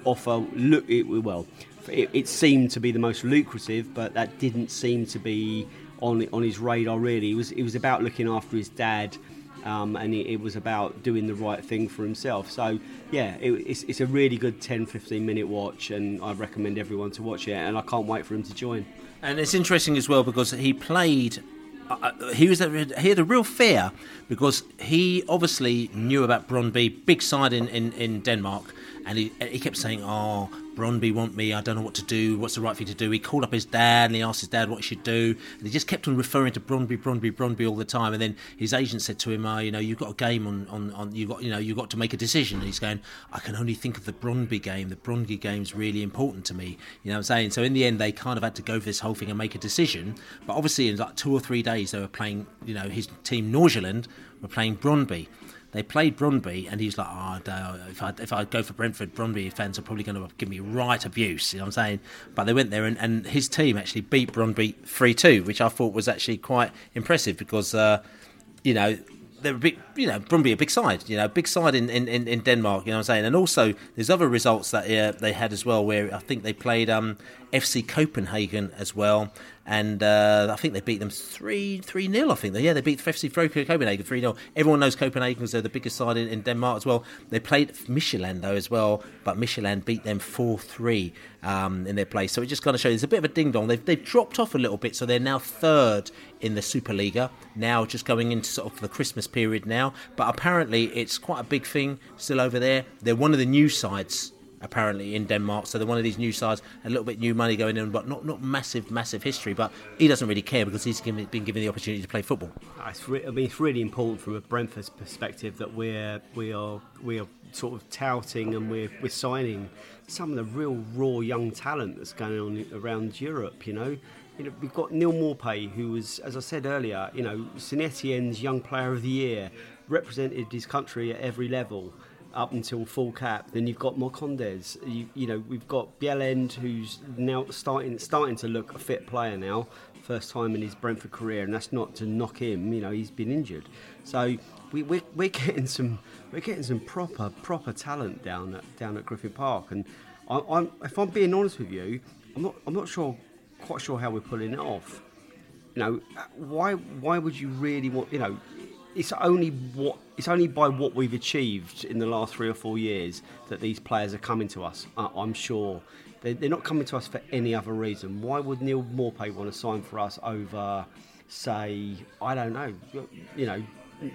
offer look it well it, it seemed to be the most lucrative but that didn't seem to be on on his radar really it was it was about looking after his dad um, and it, it was about doing the right thing for himself so yeah it, it's, it's a really good 10 15 minute watch and I recommend everyone to watch it and I can't wait for him to join And it's interesting as well because he played. Uh, he was he had a real fear because he obviously knew about Brondby, big side in, in, in Denmark, and he he kept saying, "Oh, Brondby want me. I don't know what to do. What's the right thing to do?" He called up his dad and he asked his dad what he should do, and he just kept on referring to Brondby, Brondby, Brondby all the time. And then his agent said to him, "Oh, you know, you've got a game on, on, on you got you know you have got to make a decision." And he's going, "I can only think of the Brondby game. The Brondby game's really important to me." You know what I'm saying? So in the end, they kind of had to go for this whole thing and make a decision. But obviously, in like two or three days, they were playing. You know, his team Nordsjælland were playing Brondby. They played Brondby, and he's like, "Oh, if I if I go for Brentford, Brondby fans are probably going to give me right abuse." You know what I'm saying? But they went there, and, and his team actually beat Brondby three two, which I thought was actually quite impressive because, uh, you know. They're a big, you know, Brondby a big side, you know, big side in, in, in Denmark, you know what I'm saying? And also, there's other results that uh, they had as well, where I think they played um, FC Copenhagen as well, and uh, I think they beat them three three nil. I think they yeah they beat FC Copenhagen three 0 Everyone knows Copenhagen because they're the biggest side in, in, Denmark as well. They played Midtjylland though as well, but Midtjylland beat them four three um, in their place. So it just kind of shows there's a bit of a ding dong. They've, they've dropped off a little bit, so they're now third in the Superliga. Now just going into sort of the Christmas period now, but apparently it's quite a big thing still over there. They're one of the new sides apparently in Denmark. So they're one of these new sides, a little bit new money going in, but not not massive massive history. But he doesn't really care because he's given, been given the opportunity to play football. Uh, it's re- I mean, it's really important from a Brentford's perspective that we're we are we are sort of touting and we're we're signing some of the real raw young talent that's going on around Europe. You know. You know, we've got Neal Maupay, who was, as I said earlier, you know, Saint Etienne's Young Player of the Year, represented his country at every level up until full cap. Then you've got Marcondes. You, you know, we've got Bjelland, who's now starting starting to look a fit player now, first time in his Brentford career, and that's not to knock him. You know, he's been injured, so we, we're, we're getting some we're getting some proper proper talent down at down at Griffin Park, and I, I'm, if I'm being honest with you, I'm not I'm not sure quite sure how we're pulling it off. You know, why why would you really want you know it's only what it's only by what we've achieved in the last three or four years that these players are coming to us. I'm sure they're, they're not coming to us for any other reason. Why would Neal Maupay want to sign for us over, say, I don't know, you know,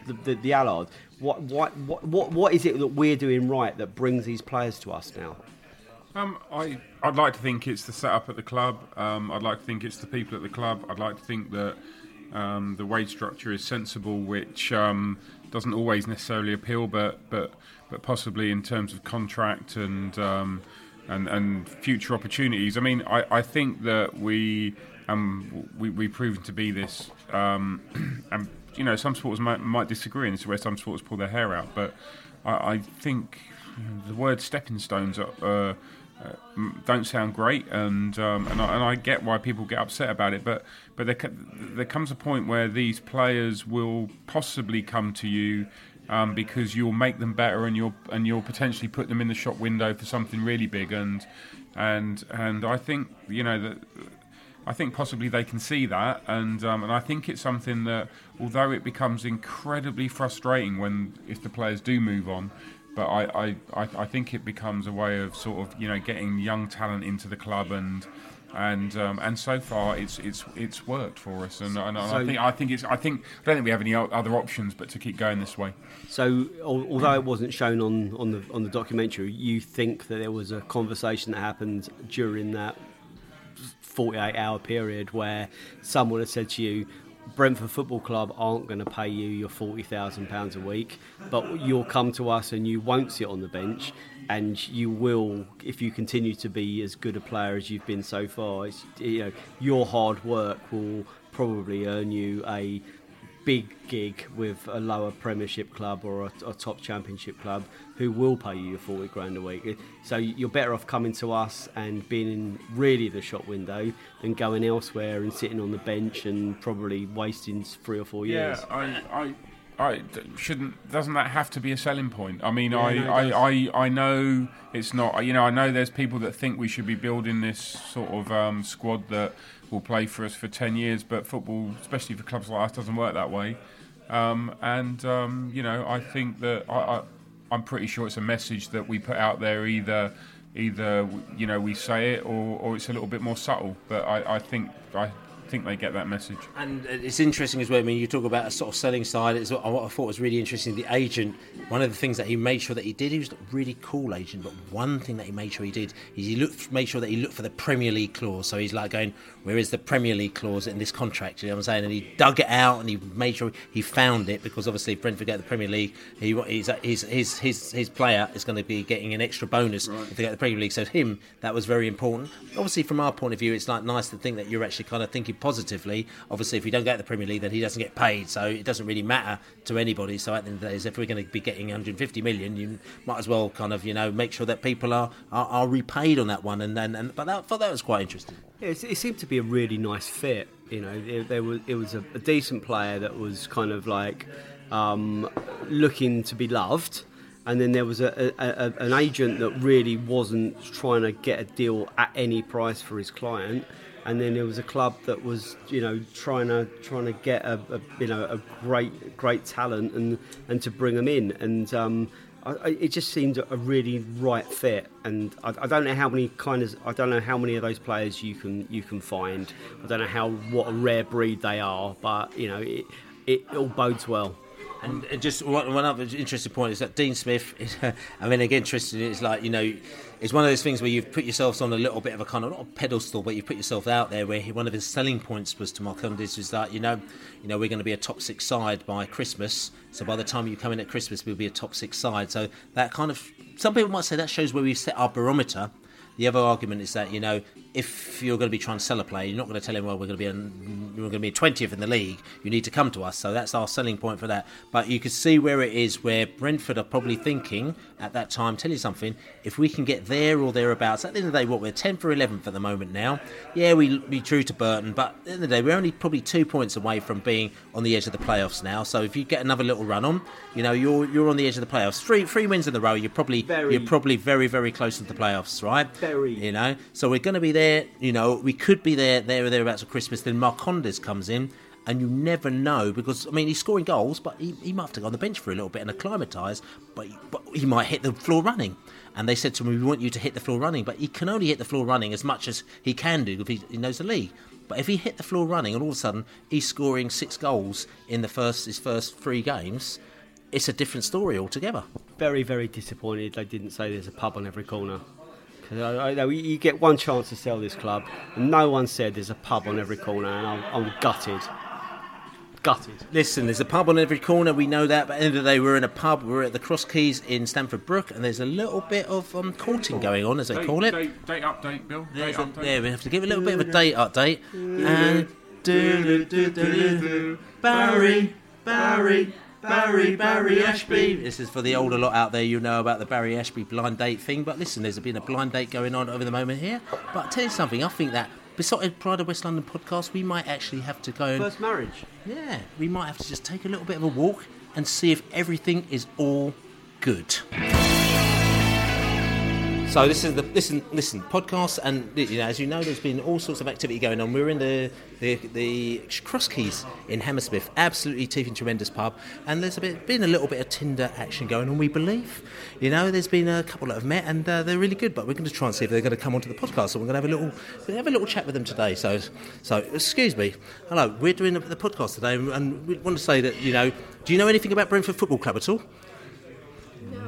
the, the, the Allard? What, what, what, what, what is it that we're doing right that brings these players to us now? Um, I, I'd like to think it's the setup at the club. Um, I'd like to think it's the people at the club. I'd like to think that um, the wage structure is sensible, which um, doesn't always necessarily appeal, but but but possibly in terms of contract and um, and and future opportunities. I mean, I, I think that we um we we've proven to be this, um, and you know some sports might might disagree, and is where some sports pull their hair out. But I, I think the word stepping stones are. Uh, uh, don't sound great, and um, and, I, and I get why people get upset about it. But but there there comes a point where these players will possibly come to you um, because you'll make them better, and you'll and you'll potentially put them in the shop window for something really big. And and and I think you know that. I think possibly they can see that, and um, and I think it's something that, although it becomes incredibly frustrating when if the players do move on, but I, I, I think it becomes a way of sort of you know getting young talent into the club and and um, and so far it's it's it's worked for us and, and so I think I think it's I think I don't think we have any other options but to keep going this way. So although it wasn't shown on, on the on the documentary, you think that there was a conversation that happened during that 48 hour period where someone had said to you, Brentford Football Club aren't going to pay you your forty thousand pounds a week, but you'll come to us and you won't sit on the bench, and you will, if you continue to be as good a player as you've been so far, you know your hard work will probably earn you a big gig with a lower Premiership club or a, a, top Championship club who will pay you your 40 grand a week. So you're better off coming to us and being in really the shop window than going elsewhere and sitting on the bench and probably wasting three or four years. Yeah, I, I I shouldn't. Doesn't that have to be a selling point? I mean, yeah, I, no, I, I, I know it's not. You know, I know there's people that think we should be building this sort of um, squad that will play for us for ten years, but football, especially for clubs like us, doesn't work that way. Um, and um, you know, I think that I, I, I'm pretty sure it's a message that we put out there either either you know we say it or, or it's a little bit more subtle. But I, I think I think they get that message. And uh, it's interesting as well. I mean, you talk about a sort of selling side. It's uh, what I thought was really interesting. The agent, one of the things that he made sure that he did, he was a really cool agent. But one thing that he made sure he did is he looked, made sure that he looked for the Premier League clause. So he's like going, where is the Premier League clause in this contract? You know what I'm saying? And he dug it out and he made sure he found it because obviously if Brentford get the Premier League, he, he's, his, his, his, his player is going to be getting an extra bonus right. if they get the Premier League. So him, that was very important. Obviously, from our point of view, it's like nice to think that you're actually kind of thinking positively. Obviously, if we don't get the Premier League, then he doesn't get paid, so it doesn't really matter to anybody. So at the end of the day, if we're going to be getting 150 million, you might as well kind of you know make sure that people are are, are repaid on that one. And then and, but that, I thought that was quite interesting. It, it seemed to be a really nice fit. You know, it, there was it was a, a decent player that was kind of like um, looking to be loved and then there was a, a, an agent that really wasn't trying to get a deal at any price for his client. And then there was a club that was, you know, trying to trying to get a, a you know a great great talent and and to bring them in. And um, I, it just seemed a really right fit, and I, I, don't know how many kind of I don't know how many of those players you can you can find. I don't know how what a rare breed they are, but you know it, it all bodes well. And just one, one other interesting point is that Dean Smith. Is, I mean, again, interesting. It's like you know, it's one of those things where you've put yourselves on a little bit of a kind of not a pedestal, but you've put yourself out there. Where he, one of his selling points was to Marcondes is that you know, you know, we're going to be a top six side by Christmas. So by the time you come in at Christmas, we'll be a top six side. So that kind of some people might say that shows where we've set our barometer. The other argument is that you know if you're going to be trying to sell a player, you're not going to tell him, well, we're going to be in, we're going to be 20th in the league. You need to come to us. So that's our selling point for that. But you can see where it is, where Brentford are probably thinking at that time. Tell you something, if we can get there or thereabouts, at the end of the day, what we're 10th or 11th at the moment now. Yeah, we we drew to Burton, but at the end of the day, we're only probably two points away from being on the edge of the playoffs now. So if you get another little run on, you know, you're you're on the edge of the playoffs. Three three wins in a row, you're probably Very. you're probably very very close to the playoffs, right? Very. You know, so we're going to be there. You know, we could be there, there or thereabouts at Christmas. Then Marcondes comes in, and you never know because I mean he's scoring goals, but he, he might have to go on the bench for a little bit and acclimatise. But, but he might hit the floor running. And they said to him, "We want you to hit the floor running," but he can only hit the floor running as much as he can do if he, he knows the league. But if he hit the floor running, and all of a sudden he's scoring six goals in the first his first three games, it's a different story altogether. Very very disappointed they didn't say there's a pub on every corner. 'Cause I, I know you get one chance to sell this club, and no one said there's a pub on every corner, and I'm, I'm gutted. Gutted. Listen, there's a pub on every corner. We know that. But at the end of the day, we're in a pub. We're at the Cross Keys in Stamford Brook, and there's a little bit of um, courting going on, as they Date- call it. Date, date update, Bill. Date a- update. yeah, we have to give a little bit of a date update. And Barry, Barry, Barry, Barry Ashby. This is for the older lot out there. You know about the Barry Ashby blind date thing. But listen, there's been a blind date going on over the moment here. But I tell you something, I think that beside Pride of West London podcast, we might actually have to go and First marriage. yeah, we might have to just take a little bit of a walk and see if everything is all good. So this is the listen listen podcast, and you know, as you know, there's been all sorts of activity going on. We're in the the, the Cross Keys in Hammersmith, absolutely teething tremendous pub, and there's a bit, been a little bit of Tinder action going on. We believe, you know, there's been a couple that have met, and uh, they're really good. But we're going to try and see if they're going to come onto the podcast. So we're going to have a little we're gonna have a little chat with them today. So so excuse me, hello, we're doing the, podcast today, and- and we want to say that you know, do you know anything about Brentford Football Club at all?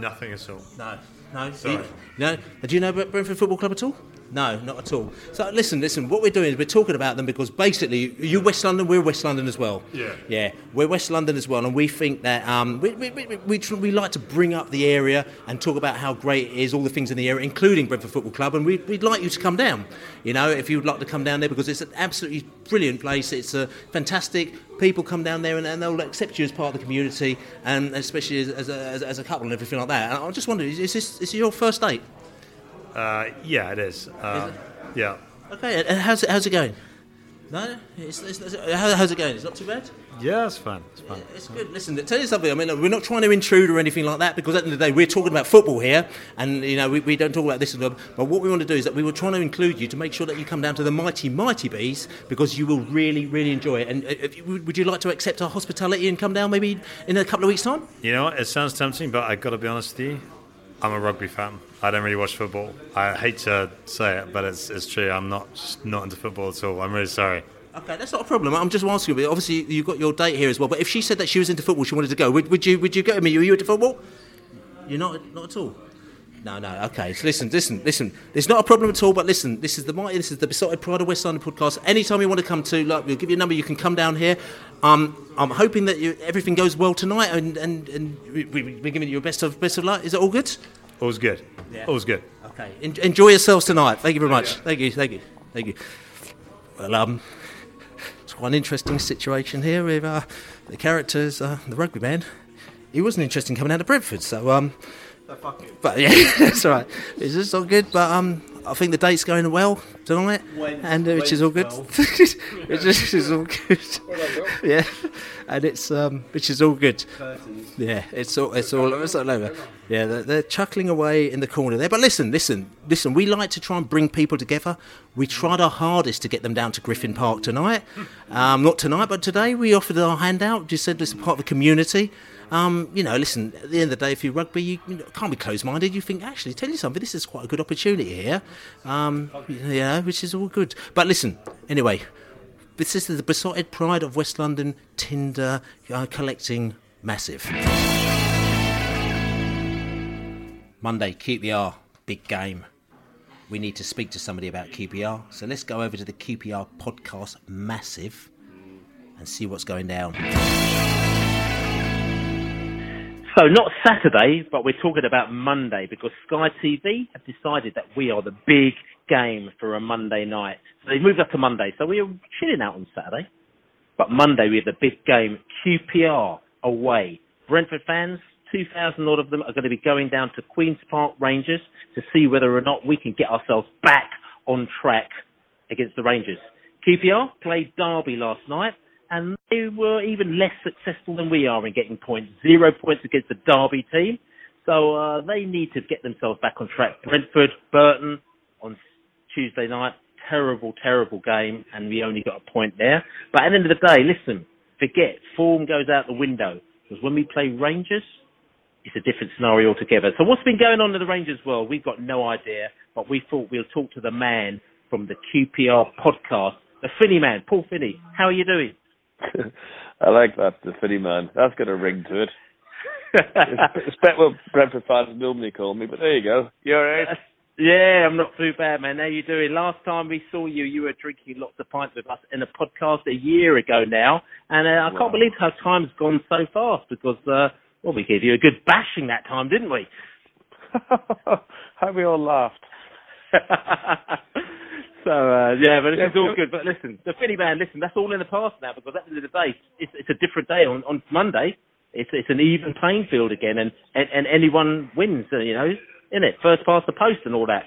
Nothing at all. No. No, Sorry. No. Do you know about Brentford Football Club at all? No, not at all. So listen, listen. What we're doing is we're talking about them because basically, you West London, we're West London as well. Yeah. Yeah, we're West London as well, and we think that um, we, we, we, we, tr- we like to bring up the area and talk about how great it is, all the things in the area, including Brentford Football Club, and we, we'd like you to come down. You know, if you'd like to come down there because it's an absolutely brilliant place. It's a fantastic. People come down there and, and they'll accept you as part of the community, and especially as, as, a, as, as a couple and everything like that. And I just wonder, is this is this your first date? Uh, yeah, it is. Um, Yeah. Okay, and how's it, how's it going? No, it's, it's, it's, how, how's it going? It's not too bad. Yeah, it's fun. It's fun. It's good. Listen, tell you something. I mean, we're not trying to intrude or anything like that because at the end of the day, we're talking about football here, and you know we, we don't talk about this and that. But what we want to do is that we were trying to include you to make sure that you come down to the mighty mighty bees because you will really really enjoy it. And uh, if would you like to accept our hospitality and come down maybe in a couple of weeks' time? You know what? It sounds tempting, but I've got to be honest with you. I'm a rugby fan. I don't really watch football. I hate to say it, but it's, it's true. I'm not not into football at all. I'm really sorry. Okay, that's not a problem. I'm just asking you. but Obviously, you've got your date here as well. But if she said that she was into football, she wanted to go, would, would you would you go with me? Are you into football? You're not not at all. No, no. Okay. So listen, listen, listen. There's not a problem at all. But listen, this is the mighty. This is the Beesotted Pride of West London podcast. Anytime you want to come to, like, we'll give you a number. You can come down here. Um, I'm hoping that you, everything goes well tonight, and and, and we, we're giving you your best of best of luck. Is it all good? All's good. Yeah. All's good. Okay. En- enjoy yourselves tonight. Thank you very much. Thank you. Thank you. Thank you. Well, um, it's quite an interesting situation here with uh, the characters, uh, the rugby man. He wasn't interested in coming out of Brentford, so um, But yeah, that's all right. It's just all good. But um, I think the date's going well tonight, When- and uh, which is all good. it's just it's all good. yeah, and it's um, which is all good. Curtains. Yeah, it's all it's all it's all over. Yeah, they're, they're chuckling away in the corner there. But listen, listen, listen. We like to try and bring people together. We tried our hardest to get them down to Griffin Park tonight. Um, not tonight, but today we offered our handout. Just said it's part of the community. Um, you know, listen. At the end of the day, if you're rugby, you, you can't be closed-minded. You think, actually, tell you something. This is quite a good opportunity here. Um, know, which is all good. But listen, anyway, this is the beesotted pride of West London Tinder uh, collecting massive. Monday, QPR, big game. We need to speak to somebody about QPR. So let's go over to the QPR podcast massive and see what's going down. So not Saturday, but we're talking about Monday because Sky TV have decided that we are the big game for a Monday night. So they moved up to Monday. So we are chilling out on Saturday. But Monday we have the big game, QPR away. Brentford fans, 2,000 odd of them are going to be going down to Queen's Park Rangers to see whether or not we can get ourselves back on track against the Rangers. QPR played Derby last night and they were even less successful than we are in getting points. Zero points against the Derby team. So uh, they need to get themselves back on track. Brentford, Burton on Tuesday night. Terrible, terrible game, and we only got a point there. But at the end of the day, listen, forget form goes out the window because when we play Rangers, it's a different scenario altogether. So what's been going on in the Rangers world? We've got no idea, but we thought we'll talk to the man from the QPR podcast, the Finney man, Paul Finney. How are you doing? I like that, the Finney man. That's got a ring to it. it's better what Brentford fans normally call me, but there you go. You alright? Yeah, I'm not too bad, man. How you doing? Last time we saw you, you were drinking lots of pints with us in a podcast a year ago now, and uh, I can't believe how time's gone so fast because, uh, well, we gave you a good bashing that time, didn't we? How we all laughed. So uh, yeah, but it's Yeah, all good. But listen, the Finney band, listen, that's all in the past now because at the end of the day, it's, it's a different day. On, on Monday, it's it's an even playing field again, and and, and anyone wins. uh, You know, in it, first past the post and all that.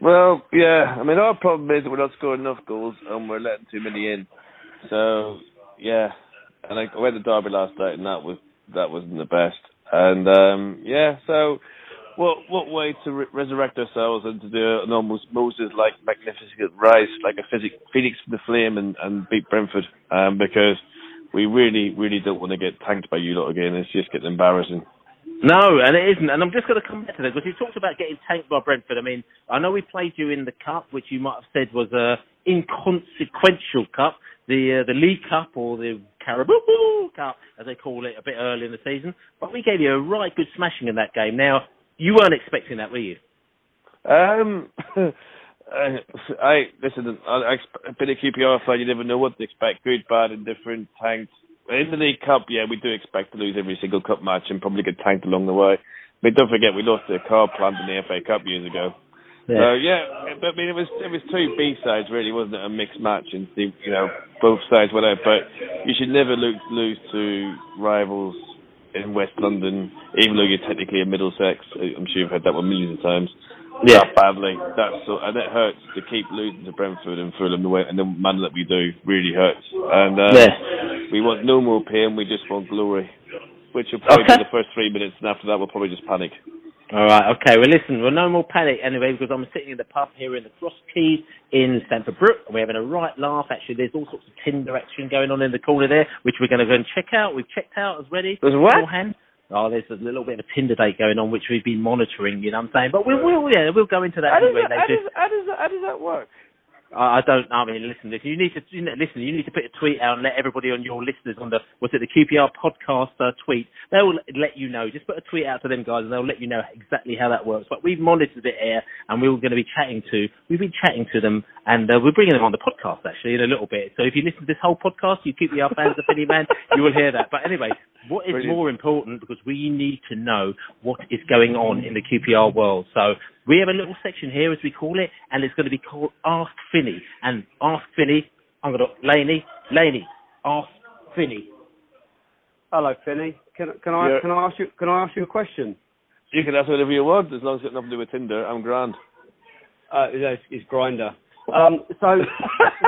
Well, yeah. I mean, our problem is that we're not scoring enough goals and we're letting too many in. So, yeah. And I went to Derby last night, and that was that wasn't the best. And um yeah, so what what way to re- resurrect ourselves and to do an almost Moses like magnificent rise, like a phoenix from the flame, and and beat Brentford? Um, because we really really don't want to get tanked by you lot again. It's just getting embarrassing. No, and it isn't. And I'm just going to come back to that because you talked about getting tanked by Brentford. I mean, I know we played you in the cup, which you might have said was a inconsequential cup, the uh, the League Cup or the Carabao Cup, as they call it, a bit early in the season. But we gave you a right good smashing in that game. Now, you weren't expecting that, were you? Um, I, I listen. I, I exp- a bit of QPR fan. You never know what to expect. Good, bad, indifferent, tanked. In the League Cup, yeah, we do expect to lose every single cup match and probably get tanked along the way. But don't forget, we lost a car plant in the FA Cup years ago. Yeah. So yeah, but I mean, it was it was two B sides really, wasn't it? A mixed match, and you know both sides went out. But you should never lose lose to rivals in West London, even though you're technically in Middlesex. I'm sure you've heard that one millions of times. Yeah. That badly. That's so, and it hurts to keep losing to Brentford and Fulham the way and the manner that we do really hurts. And uh, Yeah. we want no more pain. We just want glory, which will probably Okay. be the first three minutes, and after that we'll probably just panic. All right, okay. Well, listen, well, no more panic anyway because I'm sitting in the pub here in the Cross Keys in Stamford Brook and we're having a right laugh. Actually, there's all sorts of Tinder action going on in the corner there, which we're going to go and check out. We've checked out as ready. There's what? beforehand. Oh, there's a little bit of a Tinder date going on, which we've been monitoring. You know what I'm saying? But we'll, we'll yeah, we'll go into that How does anyway. that- how does- how does that- how does that work? I don't. I mean, listen. listen, You need to you know, listen. You need to put a tweet out and let everybody on your listeners on the was it the QPR podcast uh, tweet. They will let you know. Just put a tweet out to them guys, and they'll let you know exactly how that works. But we've monitored it here, and we were going to be chatting to. We've been chatting to them, and uh, we're bringing them on the podcast actually in a little bit. So if you listen to this whole podcast, you QPR fans of Finney Man, you will hear that. But anyway, what is Brilliant. more important because we need to know what is going on in the QPR world. So we have a little section here, as we call it, and it's going to be called Ask Finney. And Ask Finney, I'm going to Laney, Laney, Ask Finney. Hello, Finney. Can can I Yeah. can I ask you can I ask you a question? You can ask whatever you want, as long as it's got nothing to do with Tinder. I'm grand. Uh, it's, it's Grindr. Um, so,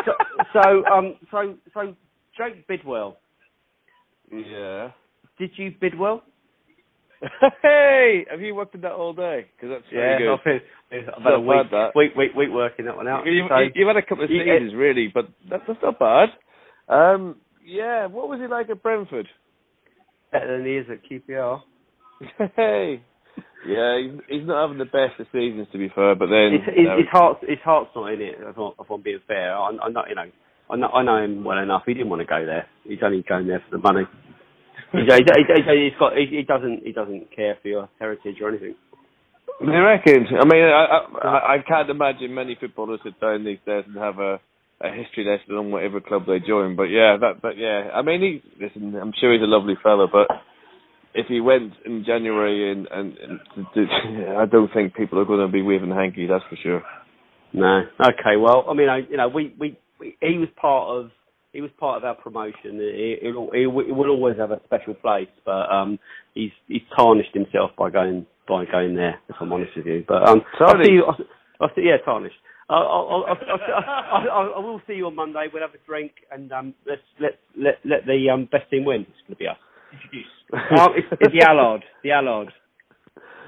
so, so, um, so, so, Jake Bidwell. Yeah. Did you bid well? hey, have you worked in that all day? Because that's Yeah, good. I've been- I've had a week, bad, that. week, week, week working that one out. You've, So- you've had a couple of You- seasons, really, but that, that's not bad. Um, yeah, what was he like at Brentford? better than he is at QPR. hey. Yeah, he's, he's not having the best of seasons, to be fair, but then... his, his, you know, his heart's his heart's not in it. If I'm, if I'm being fair, I'm, I'm not, you know I know I know him well enough. He didn't want to go there. He's only going there for the money. He, he's got he, he doesn't he doesn't care for your heritage or anything. I reckon. I mean, I, I I can't imagine many footballers sit down these days and have a a history lesson on whatever club they join. But yeah, that but yeah, I mean, he listen. I'm sure he's a lovely fellow, but if he went in January and and, and I don't think people are going to be waving hankies. That's for sure. No. Okay. Well, I mean, I, you know, we, we we he was part of he was part of our promotion. He, he, he will always have a special place, but um, he's he's tarnished himself by going by going there. If I'm honest with you, but um, I'll see you. I'll, I'll see, yeah, tarnished. I'll, I'll, I'll, I'll, I'll, I will see you on Monday. We'll have a drink and um, let's let let let the um, best team win. It's going to be us. um, it's, it's the Allard. The Allard.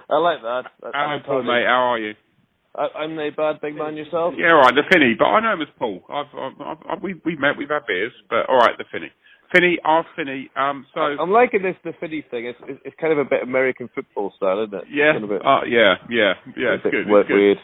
I like that. That- Hello, Paul, mate. How are you? I, I'm a bad big man yourself. Yeah, all right, the Finney, but I know him as Paul. I've, I've, I've, I've we we met, we've had beers, but all right, the Finney. Finney, ask Finney. Um, so I'm liking this the Finney thing. It's, it's it's kind of a bit American football style, isn't it? yeah, Kind of bit, uh, yeah, yeah, yeah. a It's good. It's good. weird.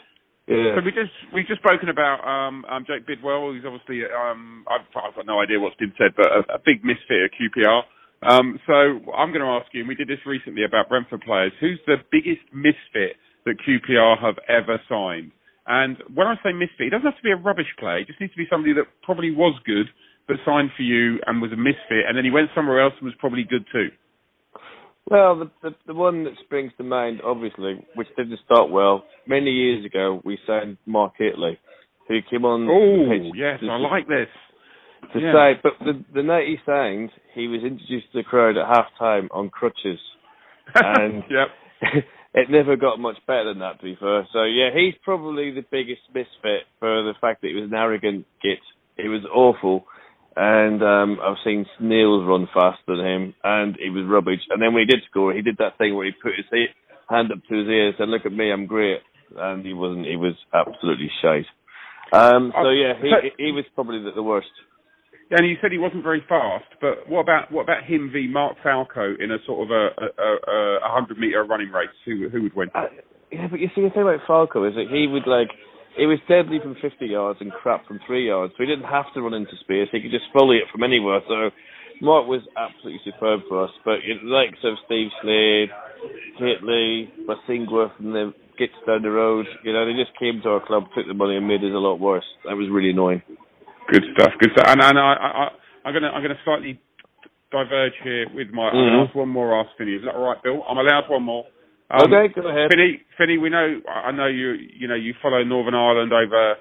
Yeah. So we just we've just spoken about um, um, Jake Bidwell. He's obviously um, I've, I've got no idea what's been said, but a, a big misfit at QPR. Um, so I'm going to ask you, and we did this recently about Brentford players. Who's the biggest misfit that QPR have ever signed? And when I say misfit, it doesn't have to be a rubbish player. It just needs to be somebody that probably was good, but signed for you and was a misfit, and then he went somewhere else and was probably good too. Well, the, the the one that springs to mind, obviously, which didn't start well, many years ago, we signed Mark Hateley, who came on. Oh, yes, to- I like this. To Yeah. say, but the the night he signed, he was introduced to the crowd at half time on crutches, and yep. it never got much better than that. To be fair, so yeah, he's probably the biggest misfit for the fact that he was an arrogant git. He was awful, and um, I've seen snails run faster than him, and he was rubbish. And then when he did score, he did that thing where he put his hand up to his ear and said, "Look at me, I'm great," and he wasn't. He was absolutely shite. Um, so yeah, he he was probably the worst. And you said he wasn't very fast, but what about what about him v Mark Falco in a sort of a a, a, a hundred meter running race? Who who would win? Uh, yeah, but you see, the thing about Falco is that he would like, he was deadly from 50 yards and crap from three yards, so he didn't have to run into space. He could just volley it from anywhere. So Mark was absolutely superb for us. But you know, the likes of Steve Slade, Hateley, Bosingwa from the Gits down the road, you know, they just came to our club, took the money, and made us a lot worse. That was really annoying. Good stuff. Good stuff. And, and I, I, I, I'm gonna I'm gonna slightly diverge here with my. I'm gonna Mhm. ask one more. Ask Finney. Is that all right, Bill? I'm allowed one more. Um, Okay, go ahead. Finney, Finney, we know. I I know you. You know you follow Northern Ireland over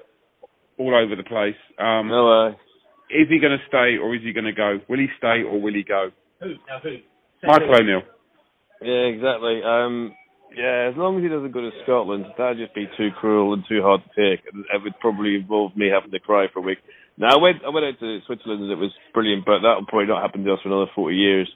all over the place. Um, no way. Is he going to stay or is he going to go? Will he stay or will he go? Who? Now who? Michael O'Neill. Yeah, exactly. Um, yeah, as long as he doesn't go to Scotland, that'd just be too cruel and too hard to take. It would probably involve me having to cry for a week. Now, I went, I went out to Switzerland and it was brilliant, but that'll probably not happen to us for another 40 years.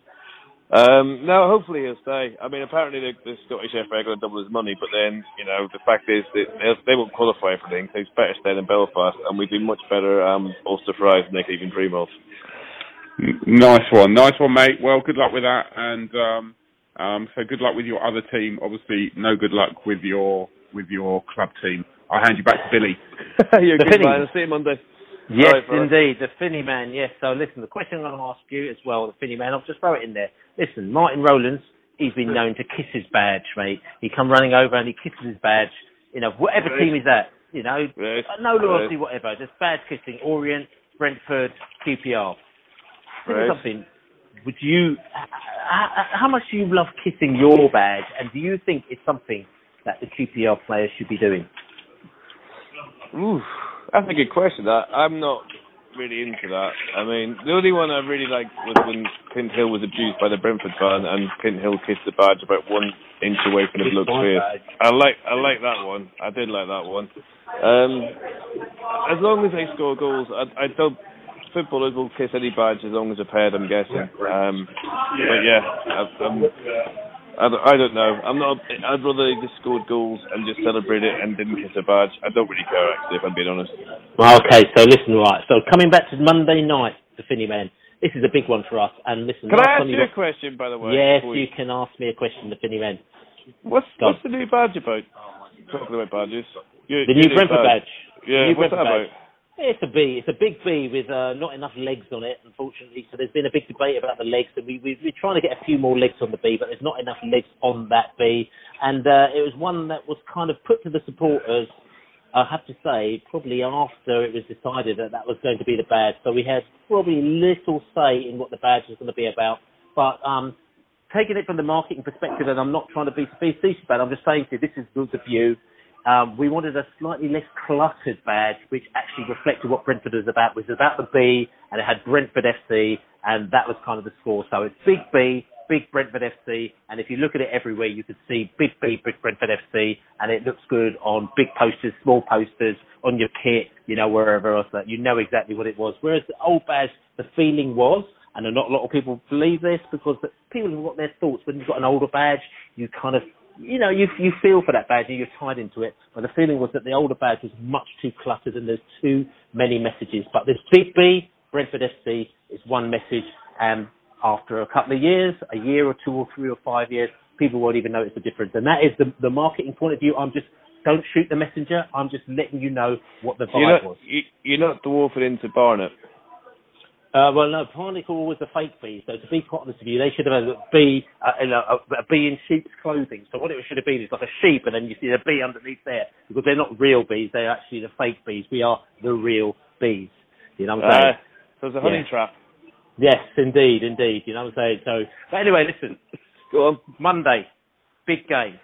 Um, no, hopefully he'll stay. I mean, apparently the, the Scottish FA are going to double his money, but then, you know, the fact is that they, they won't qualify for things. So it's better staying in Belfast, and we do much better um, Ulster fries than they could even dream of. Nice one, nice one, mate. Well, good luck with that, and um, um, so good luck with your other team. Obviously, no good luck with your with your club team. I'll hand you back to Billy. You're good man. I'll see you Monday. Yes, Sorry, indeed. The Finney man, yes. So listen, the question I'm going to ask you as well, the Finney man, I'll just throw it in there. Listen, Martin Rowlands, he's been known to kiss his badge, mate. He come running over and he kisses his badge, you know, whatever Right. team he's at, you know, Right. uh, no loyalty, Right. whatever, just badge kissing, Orient, Brentford, QPR. Right. of something. Would you, how much do you love kissing your badge and do you think it's something that the QPR players should be doing? Oof, that's a good question. I, I'm not really into that. I mean, the only one I really liked was when Clint Hill was abused by the Brentford fan, and Clint Hill kissed the badge about one inch away from the bloke's face. I like, I like that one. I did like that one. Um, as long as they score goals, I, I don't. Footballers will kiss any badge as long as they're paid. I'm guessing. Um, but yeah, I, I'm, I don't, I don't know. I'm not. I'd rather they just scored goals and just celebrate it and didn't kiss a badge. I don't really care actually, if I'm being honest. Well, okay, so listen, right. So coming back to Monday night, the Finney men. This is a big one for us. And listen, Can I ask time you you a question, by the way? Yes, before you can ask me a question, the Finney Man. What's Go what's the new badge about? Talking about badges. Your- The your new Brentford badge. Yeah, The new what's that about? badge. It's a B. It's a big B with uh, not enough legs on it, unfortunately. So there's been a big debate about the legs, and we, we, we're trying to get a few more legs on the B, but there's not enough legs on that B. And uh, it was one that was kind of put to the supporters, I have to say, probably after it was decided that that was going to be the badge. So we had probably little say in what the badge was going to be about. But um, taking it from the marketing perspective, and I'm not trying to be facetious about it, I'm just saying to you, this is the view. Um, we wanted a slightly less cluttered badge, which actually reflected what Brentford was about. Was about the B, and it had Brentford FC, and that was kind of the score. So it's big B, big Brentford FC, and if you look at it everywhere, you could see big B, big Brentford FC, and it looks good on big posters, small posters, on your kit, you know, wherever else that you know exactly what it was. Whereas the old badge, the feeling was, and not a lot of people believe this because people have got their thoughts. When you've got an older badge, you kind of you know, you you feel for that badge and you're tied into it. But the feeling was that the older badge was much too cluttered and there's too many messages. But this big B, Brentford FC, is one message. And after a couple of years, a year or two or three or five years, people won't even notice the difference. And that is the the marketing point of view. I'm just don't shoot the messenger. I'm just letting you know what the So you're vibe not was. you, you're not dwarfing into Barnet. Uh, well, no, Barnacle was a fake bee. So to be quite honest with you, they should have had a bee, uh, in a, a bee in sheep's clothing. So what it should have been is like a sheep, and then you see a bee underneath there because they're not real bees; they're actually the fake bees. We are the real bees. You know what I'm saying? Uh, so it's a honey Yeah. trap. Yes, indeed, indeed. You know what I'm saying? So, but anyway, listen. Go on. Monday, big game.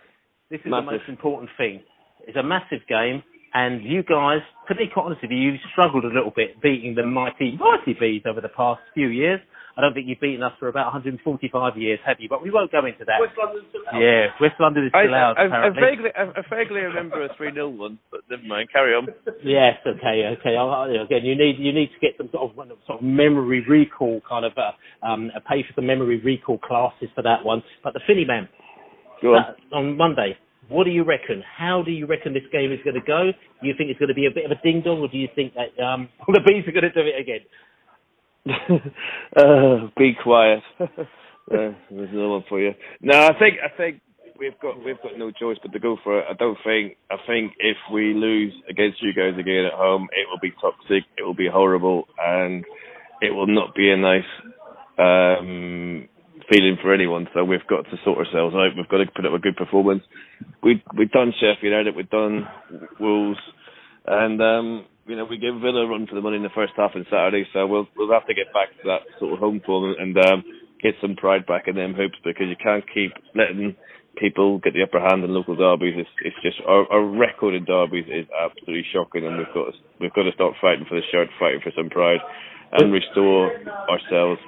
This is Massive. the most important thing. It's a massive game, and you guys, to be quite honest with you, you've struggled a little bit beating the mighty, mighty bees over the past few years. I don't think you've beaten us for about 145 years, have you? But we won't go into that. West London's still out. Yeah, West London is I, still out, I, I, apparently. vaguely, I, I vaguely remember a 3 0 one, but never mind, carry on. Yes, okay, okay. I- I- Again, you need you need to get some sort of sort of memory recall kind of uh, um, uh, pay for some memory recall classes for that one. But the Philly man Go on. uh, on Monday. What do you reckon? How do you reckon this game is going to go? Do you think it's going to be a bit of a ding dong, or do you think that um, the bees are going to do it again? uh, be quiet. uh, there's another one for you. No, I think I think we've got we've got no choice but to go for it. I don't think I think if we lose against you guys again at home, it will be toxic. It will be horrible, and it will not be a nice um, feeling for anyone. So we've got to sort ourselves out. We've got to put up a good performance. We we've done Sheffield United. We've done Wolves, and um, you know we gave Villa a run for the money in the first half on Saturday. So we'll we'll have to get back to that sort of home form and um, get some pride back in them hoops because you can't keep letting people get the upper hand in local derbies. It's it's just our, our record in derbies is absolutely shocking, and we've got to, we've got to start fighting for the shirt, fighting for some pride, and restore ourselves.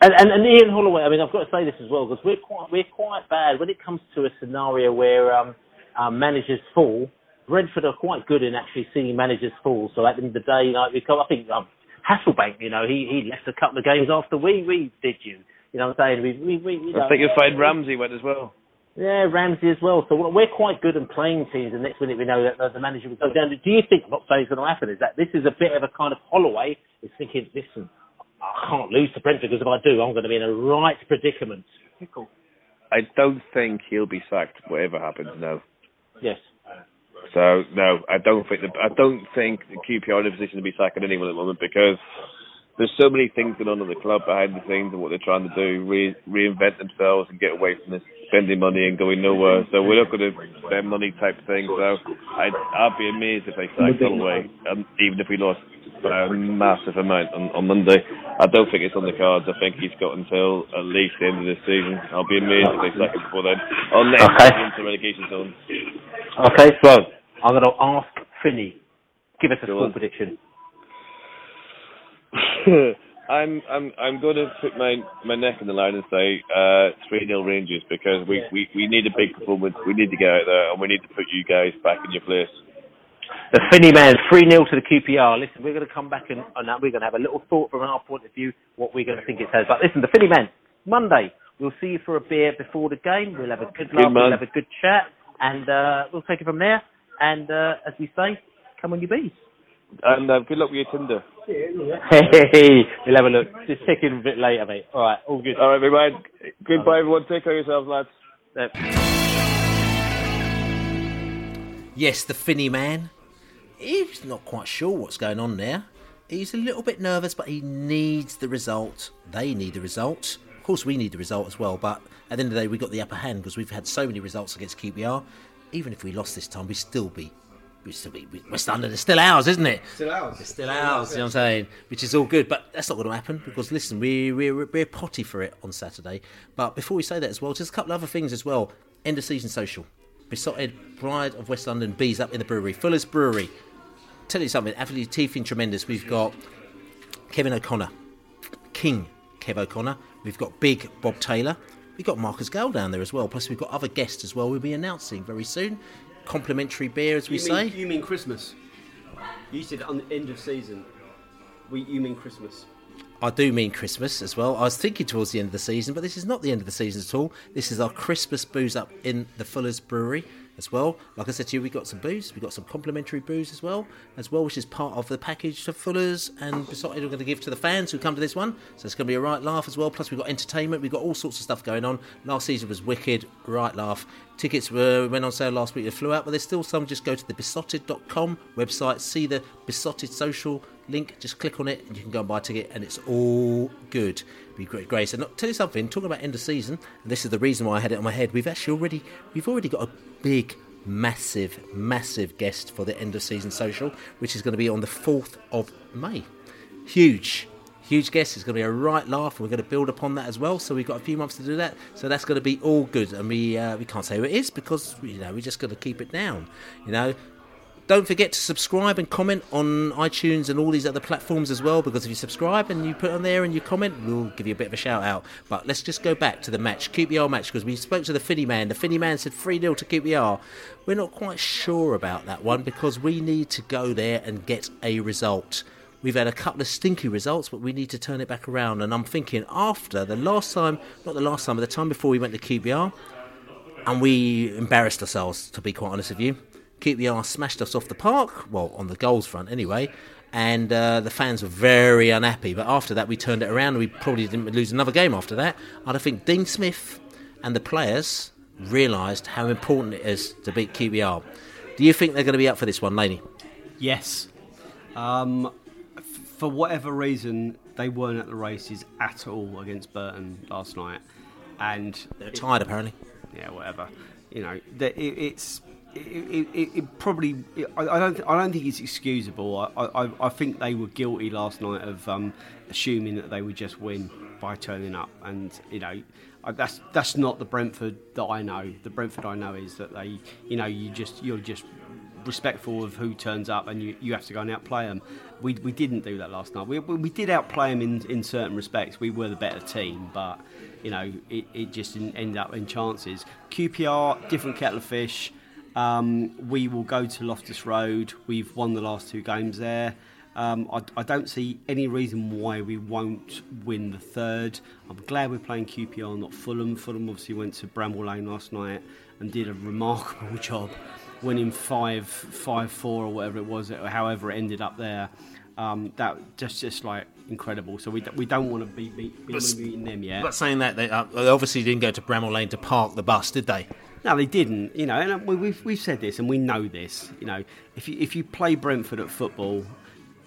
And, and, and Ian Holloway, I mean, I've got to say this as well because we're quite we're quite bad when it comes to a scenario where um, um, managers fall. Brentford are quite good in actually seeing managers fall. So at the end of the day, like we come, I think um, Hasselbaink, you know, he he left a couple of games after we we did you. You know what I'm saying? We we, we you know, I think you'll find Ramsey went as well. Yeah, Ramsey as well. So we're quite good in playing teams, and next minute we know that the manager will go down. Do you think? I'm not saying it's going to happen. Is that this is a bit of a kind of Holloway is thinking, listen, I can't lose to Brentford because if I do, I'm going to be in a right predicament. I don't think he'll be sacked, whatever happens. No. Yes. So no, I don't think the I don't think the QPR are in a position to be sacking anyone at the moment because there's so many things going on in the club behind the scenes and what they're trying to do, re- reinvent themselves and get away from this spending money and going nowhere. So we're not going to spend money type thing. So I'd I'd be amazed if they sacked Holloway, um, even if we lost a massive amount on, on Monday. I don't think it's on the cards. I think he's got until at least the end of the season. I'll be amazed if they sack him before then. Unless Okay. he's into relegation zone. Okay, so I'm going to ask Finney. Give us a score prediction. I'm I'm I'm going to put my my neck in the line and say uh, three 0 Rangers because we, we we need a big performance. We need to get out there and we need to put you guys back in your place. The Finney man, 3 0 to the QPR. Listen, we're going to come back and, and we're going to have a little thought from our point of view what we're going to think it says. But listen, the Finney man, Monday, we'll see you for a beer before the game. We'll have a good laugh, man. we'll have a good chat, and uh, we'll take it from there. And uh, as we say, come on, you bees. And uh, good luck with your Tinder. Hey, we'll have a look. Just check in a bit later, mate. All right, all good. All right, everyone. Goodbye, everyone. Take care of yourselves, lads. Yes, the Finney man. He's not quite sure what's going on there. He's a little bit nervous, but he needs the result. They need the result. Of course, we need the result as well, but at the end of the day, we got the upper hand because we've had so many results against QPR. Even if we lost this time, we'd still be. We'd still be. West London is still ours, isn't it? Still ours. It's still ours, you know what I'm saying? Which is all good, but that's not going to happen because, listen, we, we're, we're potty for it on Saturday. But before we say that as well, just a couple of other things as well. End of season social. Beesotted Pride of West London bees up in the brewery. Fuller's Brewery. Tell you something, absolutely teething tremendous. We've got Kevin O'Connor, King Kev O'Connor. We've got Big Bob Taylor. We've got Marcus Gale down there as well. Plus, we've got other guests as well. We'll be announcing very soon. Complimentary beer, as we you say. Mean, you mean Christmas? You said on the end of season. We, you mean Christmas? I do mean Christmas as well. I was thinking towards the end of the season, but this is not the end of the season at all. This is our Christmas booze up in the Fuller's Brewery as well. Like I said to you, we got some booze, we got some complimentary booze as well, as well, which is part of the package to Fuller's and beside we're going to give to the fans who come to this one. So it's going to be a right laugh as well. Plus we've got entertainment, we've got all sorts of stuff going on. Last season was wicked, right laugh. Tickets were went on sale last week. They flew out, but there's still some. Just go to the beesotted.com website, see the besotted social link. Just click on it, and you can go and buy a ticket, and it's all good. Be great, great. And I'll tell you something. Talking about end of season, and this is the reason why I had it on my head. We've actually already we've already got a big, massive, massive guest for the end of season social, which is going to be on the fourth of May. Huge. Huge guest. It's going to be a right laugh. and We're going to build upon that as well. So we've got a few months to do that. So that's going to be all good. And we uh, we can't say who it is because you know we're just going to keep it down. You know, don't forget to subscribe and comment on iTunes and all these other platforms as well, because if you subscribe and you put on there and you comment, we'll give you a bit of a shout out. But let's just go back to the match, QPR match, because we spoke to the Finney man. The Finney man said 3 0 to QPR. We're not quite sure about that one because we need to go there and get a result. We've had a couple of stinky results, but we need to turn it back around. And I'm thinking after the last time, not the last time, but the time before we went to QPR, and we embarrassed ourselves, to be quite honest with you. QPR smashed us off the park, well, on the goals front anyway, and uh, the fans were very unhappy. But after that, we turned it around and we probably didn't lose another game after that. And I think Dean Smith and the players realised how important it is to beat QPR. Do you think they're going to be up for this one, Laney? Yes. Um, f- for whatever reason, they weren't at the races at all against Burton last night, and they're tired apparently. Yeah, whatever. You know, it, it's. It, it, it probably. I, I don't. I don't think it's excusable. I, I, I think they were guilty last night of um, assuming that they would just win by turning up, and you know, that's that's not the Brentford that I know. The Brentford I know is that they, you know, you just you're just respectful of who turns up and you, you have to go and outplay them. We, we didn't do that last night. We, we we did outplay them in, in certain respects. We were the better team, but you know it, it just didn't end up in chances. QPR, different kettle of fish. Um, we will go to Loftus Road. We've won the last two games there. Um, I, I don't see any reason why we won't win the third. I'm glad we're playing QPR, not Fulham. Fulham obviously went to Bramall Lane last night and did a remarkable job, winning five, five, four or whatever it was, or however it ended up there. Um, that just just like incredible. So we, we don't want to be, be, be beating them yet. But saying that, they, uh, they obviously didn't go to Bramall Lane to park the bus, did they? No, they didn't. You know, and uh, we- we've we've said this, and we know this. You know, if you if you play Brentford at football,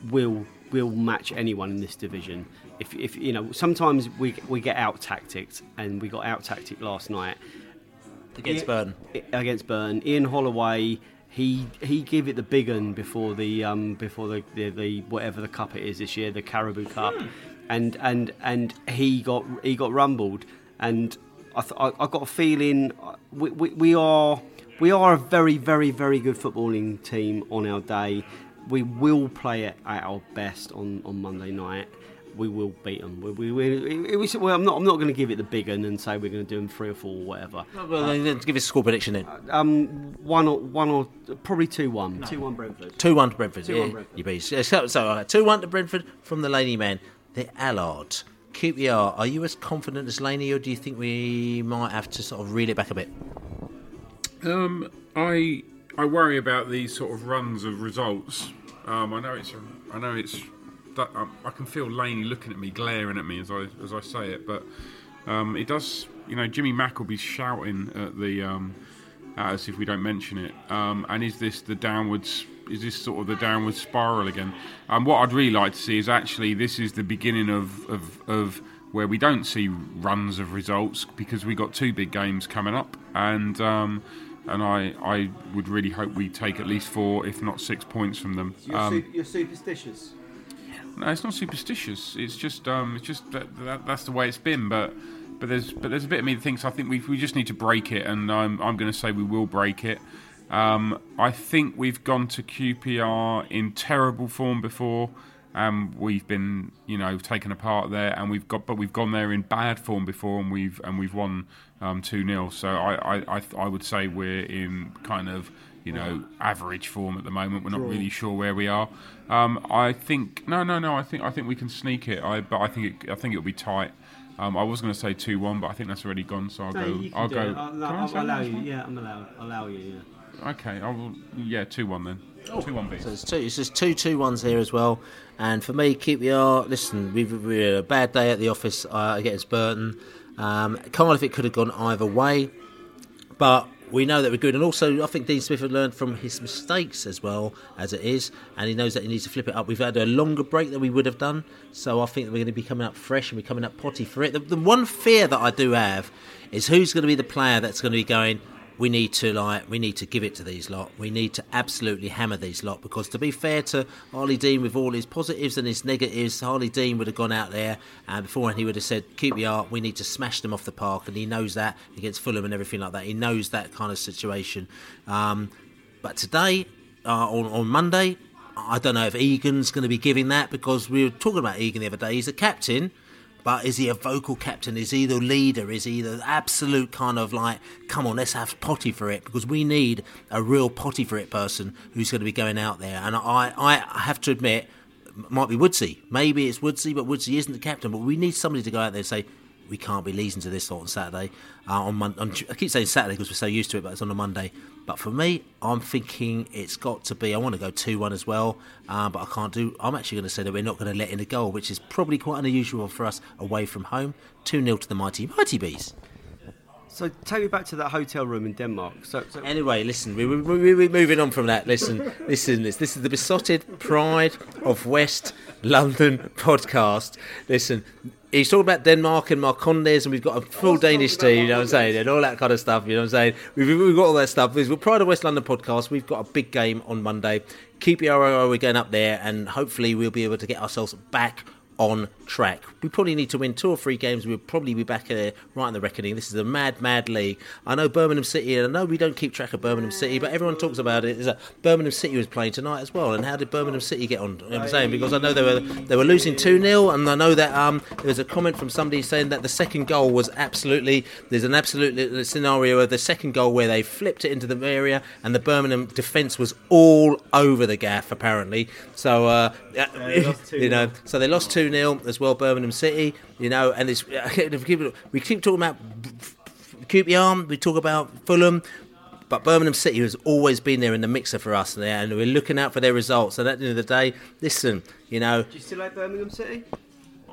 we'll we'll match anyone in this division. If if you know, sometimes we we get out tacticked, and we got out tacticked last night Against Burn. Against Burn, Ian Holloway. He he gave it the big un before the um before the, the, the whatever the cup it is this year, the Carabao Cup, and and and he got he got rumbled, and I th- I, I got a feeling uh, we, we, we are we are a very very very good footballing team on our day. We will play it at our best on, on Monday night. we will beat them. We, we, we, was, well, I'm not. I'm not going to give it the big one and say we're going to do them three or four or whatever. Well, then give us a score prediction then. Um, one or one or probably two one. Two one Brentford. Two one to Brentford. 2-1 yeah, Brentford. You beat. So, so, uh, two one to Brentford from the Laney man. The Allard. QPR. Are you as confident as Laney, or do you think we might have to sort of reel it back a bit? Um, I I worry about these sort of runs of results. Um, I know it's I know it's that um, I can feel Laney looking at me, glaring at me as I as I say it, but um, it does. You know, Jimmy Mack will be shouting at the um, at us if we don't mention it. Um, and is this the downwards? Is this sort of the downward spiral again? Um, what I'd really like to see is actually this is the beginning of, of, of where we don't see runs of results because we got two big games coming up, and um, and I I would really hope we take at least four, if not six points from them. Um, you're superstitious. no, it's not superstitious. It's just um, it's just that, that that's the way it's been. But but there's but there's a bit of me that thinks I think we we just need to break it, and I'm I'm going to say we will break it. Um, I think we've gone to QPR in terrible form before. Um, we've been, you know, taken apart there, and we've got, but we've gone there in bad form before, and we've and we've won um, two 0 So I, I, I, I would say we're in kind of, you know, average form at the moment. We're not really sure where we are. Um, I think no, no, no. I think I think we can sneak it. I, but I think it, I think it'll be tight. Um, I was going to say two one, but I think that's already gone. So I'll No, go. I'll go. it. I'll, Can I I'll, allow you. one? Yeah, I'm allowed. Allow you. Yeah. Okay, I will. Yeah, two one then. Two one beats. So it's two, it's just two two ones here as well. And for me, QPR, listen, we've, we had a bad day at the office uh, against Burton. Um, Cardiff, it could have gone either way, but we know that we're good. And also, I think Dean Smith had learned from his mistakes as well as it is, and he knows that he needs to flip it up. We've had a longer break than we would have done, so I think that we're going to be coming up fresh and we're coming up potty for it. The, the one fear that I do have is who's going to be the player that's going to be going. We need to like we need to give it to these lot. We need to absolutely hammer these lot because to be fair to Harlee Dean with all his positives and his negatives, Harlee Dean would have gone out there and before he would have said QPR, we need to smash them off the park, and he knows that against Fulham and everything like that. He knows that kind of situation. Um, but today, uh, on on Monday, I don't know if Egan's going to be giving that because we were talking about Egan the other day. He's the captain. But is he a vocal captain? Is he the leader? Is he the absolute kind of like, come on, let's have potty for it? Because we need a real potty for it person who's going to be going out there. And I, I have to admit, might be Woodsy. Maybe it's Woodsy, but Woodsy isn't the captain. But we need somebody to go out there and say, we can't be losing to this lot on Saturday. Uh, on, Mon- on I keep saying Saturday because we're so used to it, but it's on a Monday. But for me, I'm thinking it's got to be. I want to go two one as well, uh, but I can't do. I'm actually going to say that we're not going to let in a goal, which is probably quite unusual for us away from home. Two 0 to the mighty mighty bees. So take me back to that hotel room in Denmark. So, so Anyway, listen, we, we, we, we're moving on from that. Listen, listen, this, this is the beesotted pride of West London podcast. Listen, he's talking about Denmark and Marcondes, and we've got a full Danish team, you know what I'm saying, and all that kind of stuff, you know what I'm saying. We've, we've got all that stuff. We're Pride of West London podcast. We've got a big game on Monday. Keep your eye, we're going up there, and hopefully we'll be able to get ourselves back on track. We probably need to win two or three games. We'll probably be back there right in the reckoning. This is a mad, mad league. I know Birmingham City, and I know we don't keep track of Birmingham City, but everyone talks about it. Is that Birmingham City was playing tonight as well? And how did Birmingham City get on? You know what I'm saying because I know they were they were losing two 0 and I know that um, there was a comment from somebody saying that the second goal was absolutely. There's an absolute scenario of the second goal where they flipped it into the area, and the Birmingham defence was all over the gaff apparently. So uh, lost you know, so they lost 2 0 as well, Birmingham City, you know, and it's, we keep talking about QPR, we talk about Fulham, but Birmingham City has always been there in the mixer for us, there, and we're looking out for their results. And at the end of the day, listen, you know, do you still like Birmingham City?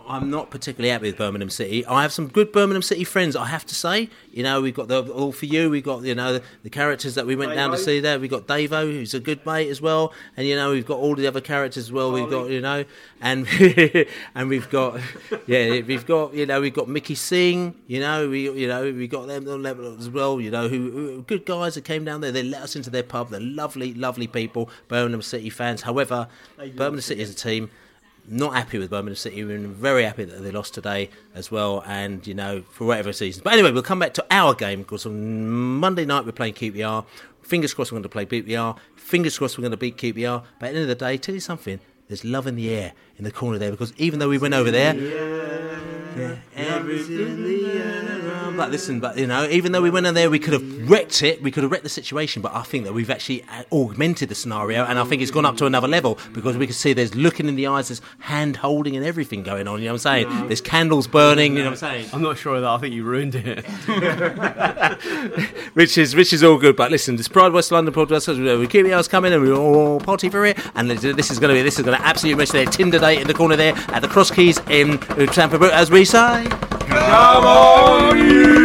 I'm not particularly happy with Birmingham City. I have some good Birmingham City friends. I have to say, you know, we've got the all for you. We've got you know the, the characters that we went down to see there. We've got Davo, who's a good mate as well, and you know we've got all the other characters as well. We've got you know, and and we've got yeah, we've got you know we've got Mickey Singh. You know we you know we got them level as well. You know who, who good guys that came down there. They let us into their pub. They're lovely, lovely people. Birmingham City fans. However, Birmingham City as a team not happy with Birmingham City. We're very happy that they lost today as well, and you know for whatever reasons. But anyway, we'll come back to our game because on Monday night we're playing QPR. Fingers crossed we're going to play QPR. Fingers crossed we're going to beat QPR. But at the end of the day, tell you something. There's love in the air in the corner there because even though we went over there, yeah, the. But listen, but you know, even though we went in there, we could have wrecked it. We could have wrecked the situation. But I think that we've actually uh, augmented the scenario, and I think it's gone up to another level because we can see there's looking in the eyes, there's hand holding and everything going on. You know what I'm saying? There's candles burning. You know what I'm saying? I'm not sure of that. I think you ruined it. which is which is all good. But listen, this Pride West London podcast, we keep ours coming, and we're all potty for it. And this is going to be this is going to absolutely miss their Tinder date in the corner there at the Cross Keys in Brook, as we say. Come on, you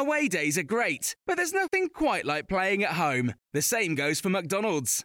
Away days are great, but there's nothing quite like playing at home. The same goes for McDonald's.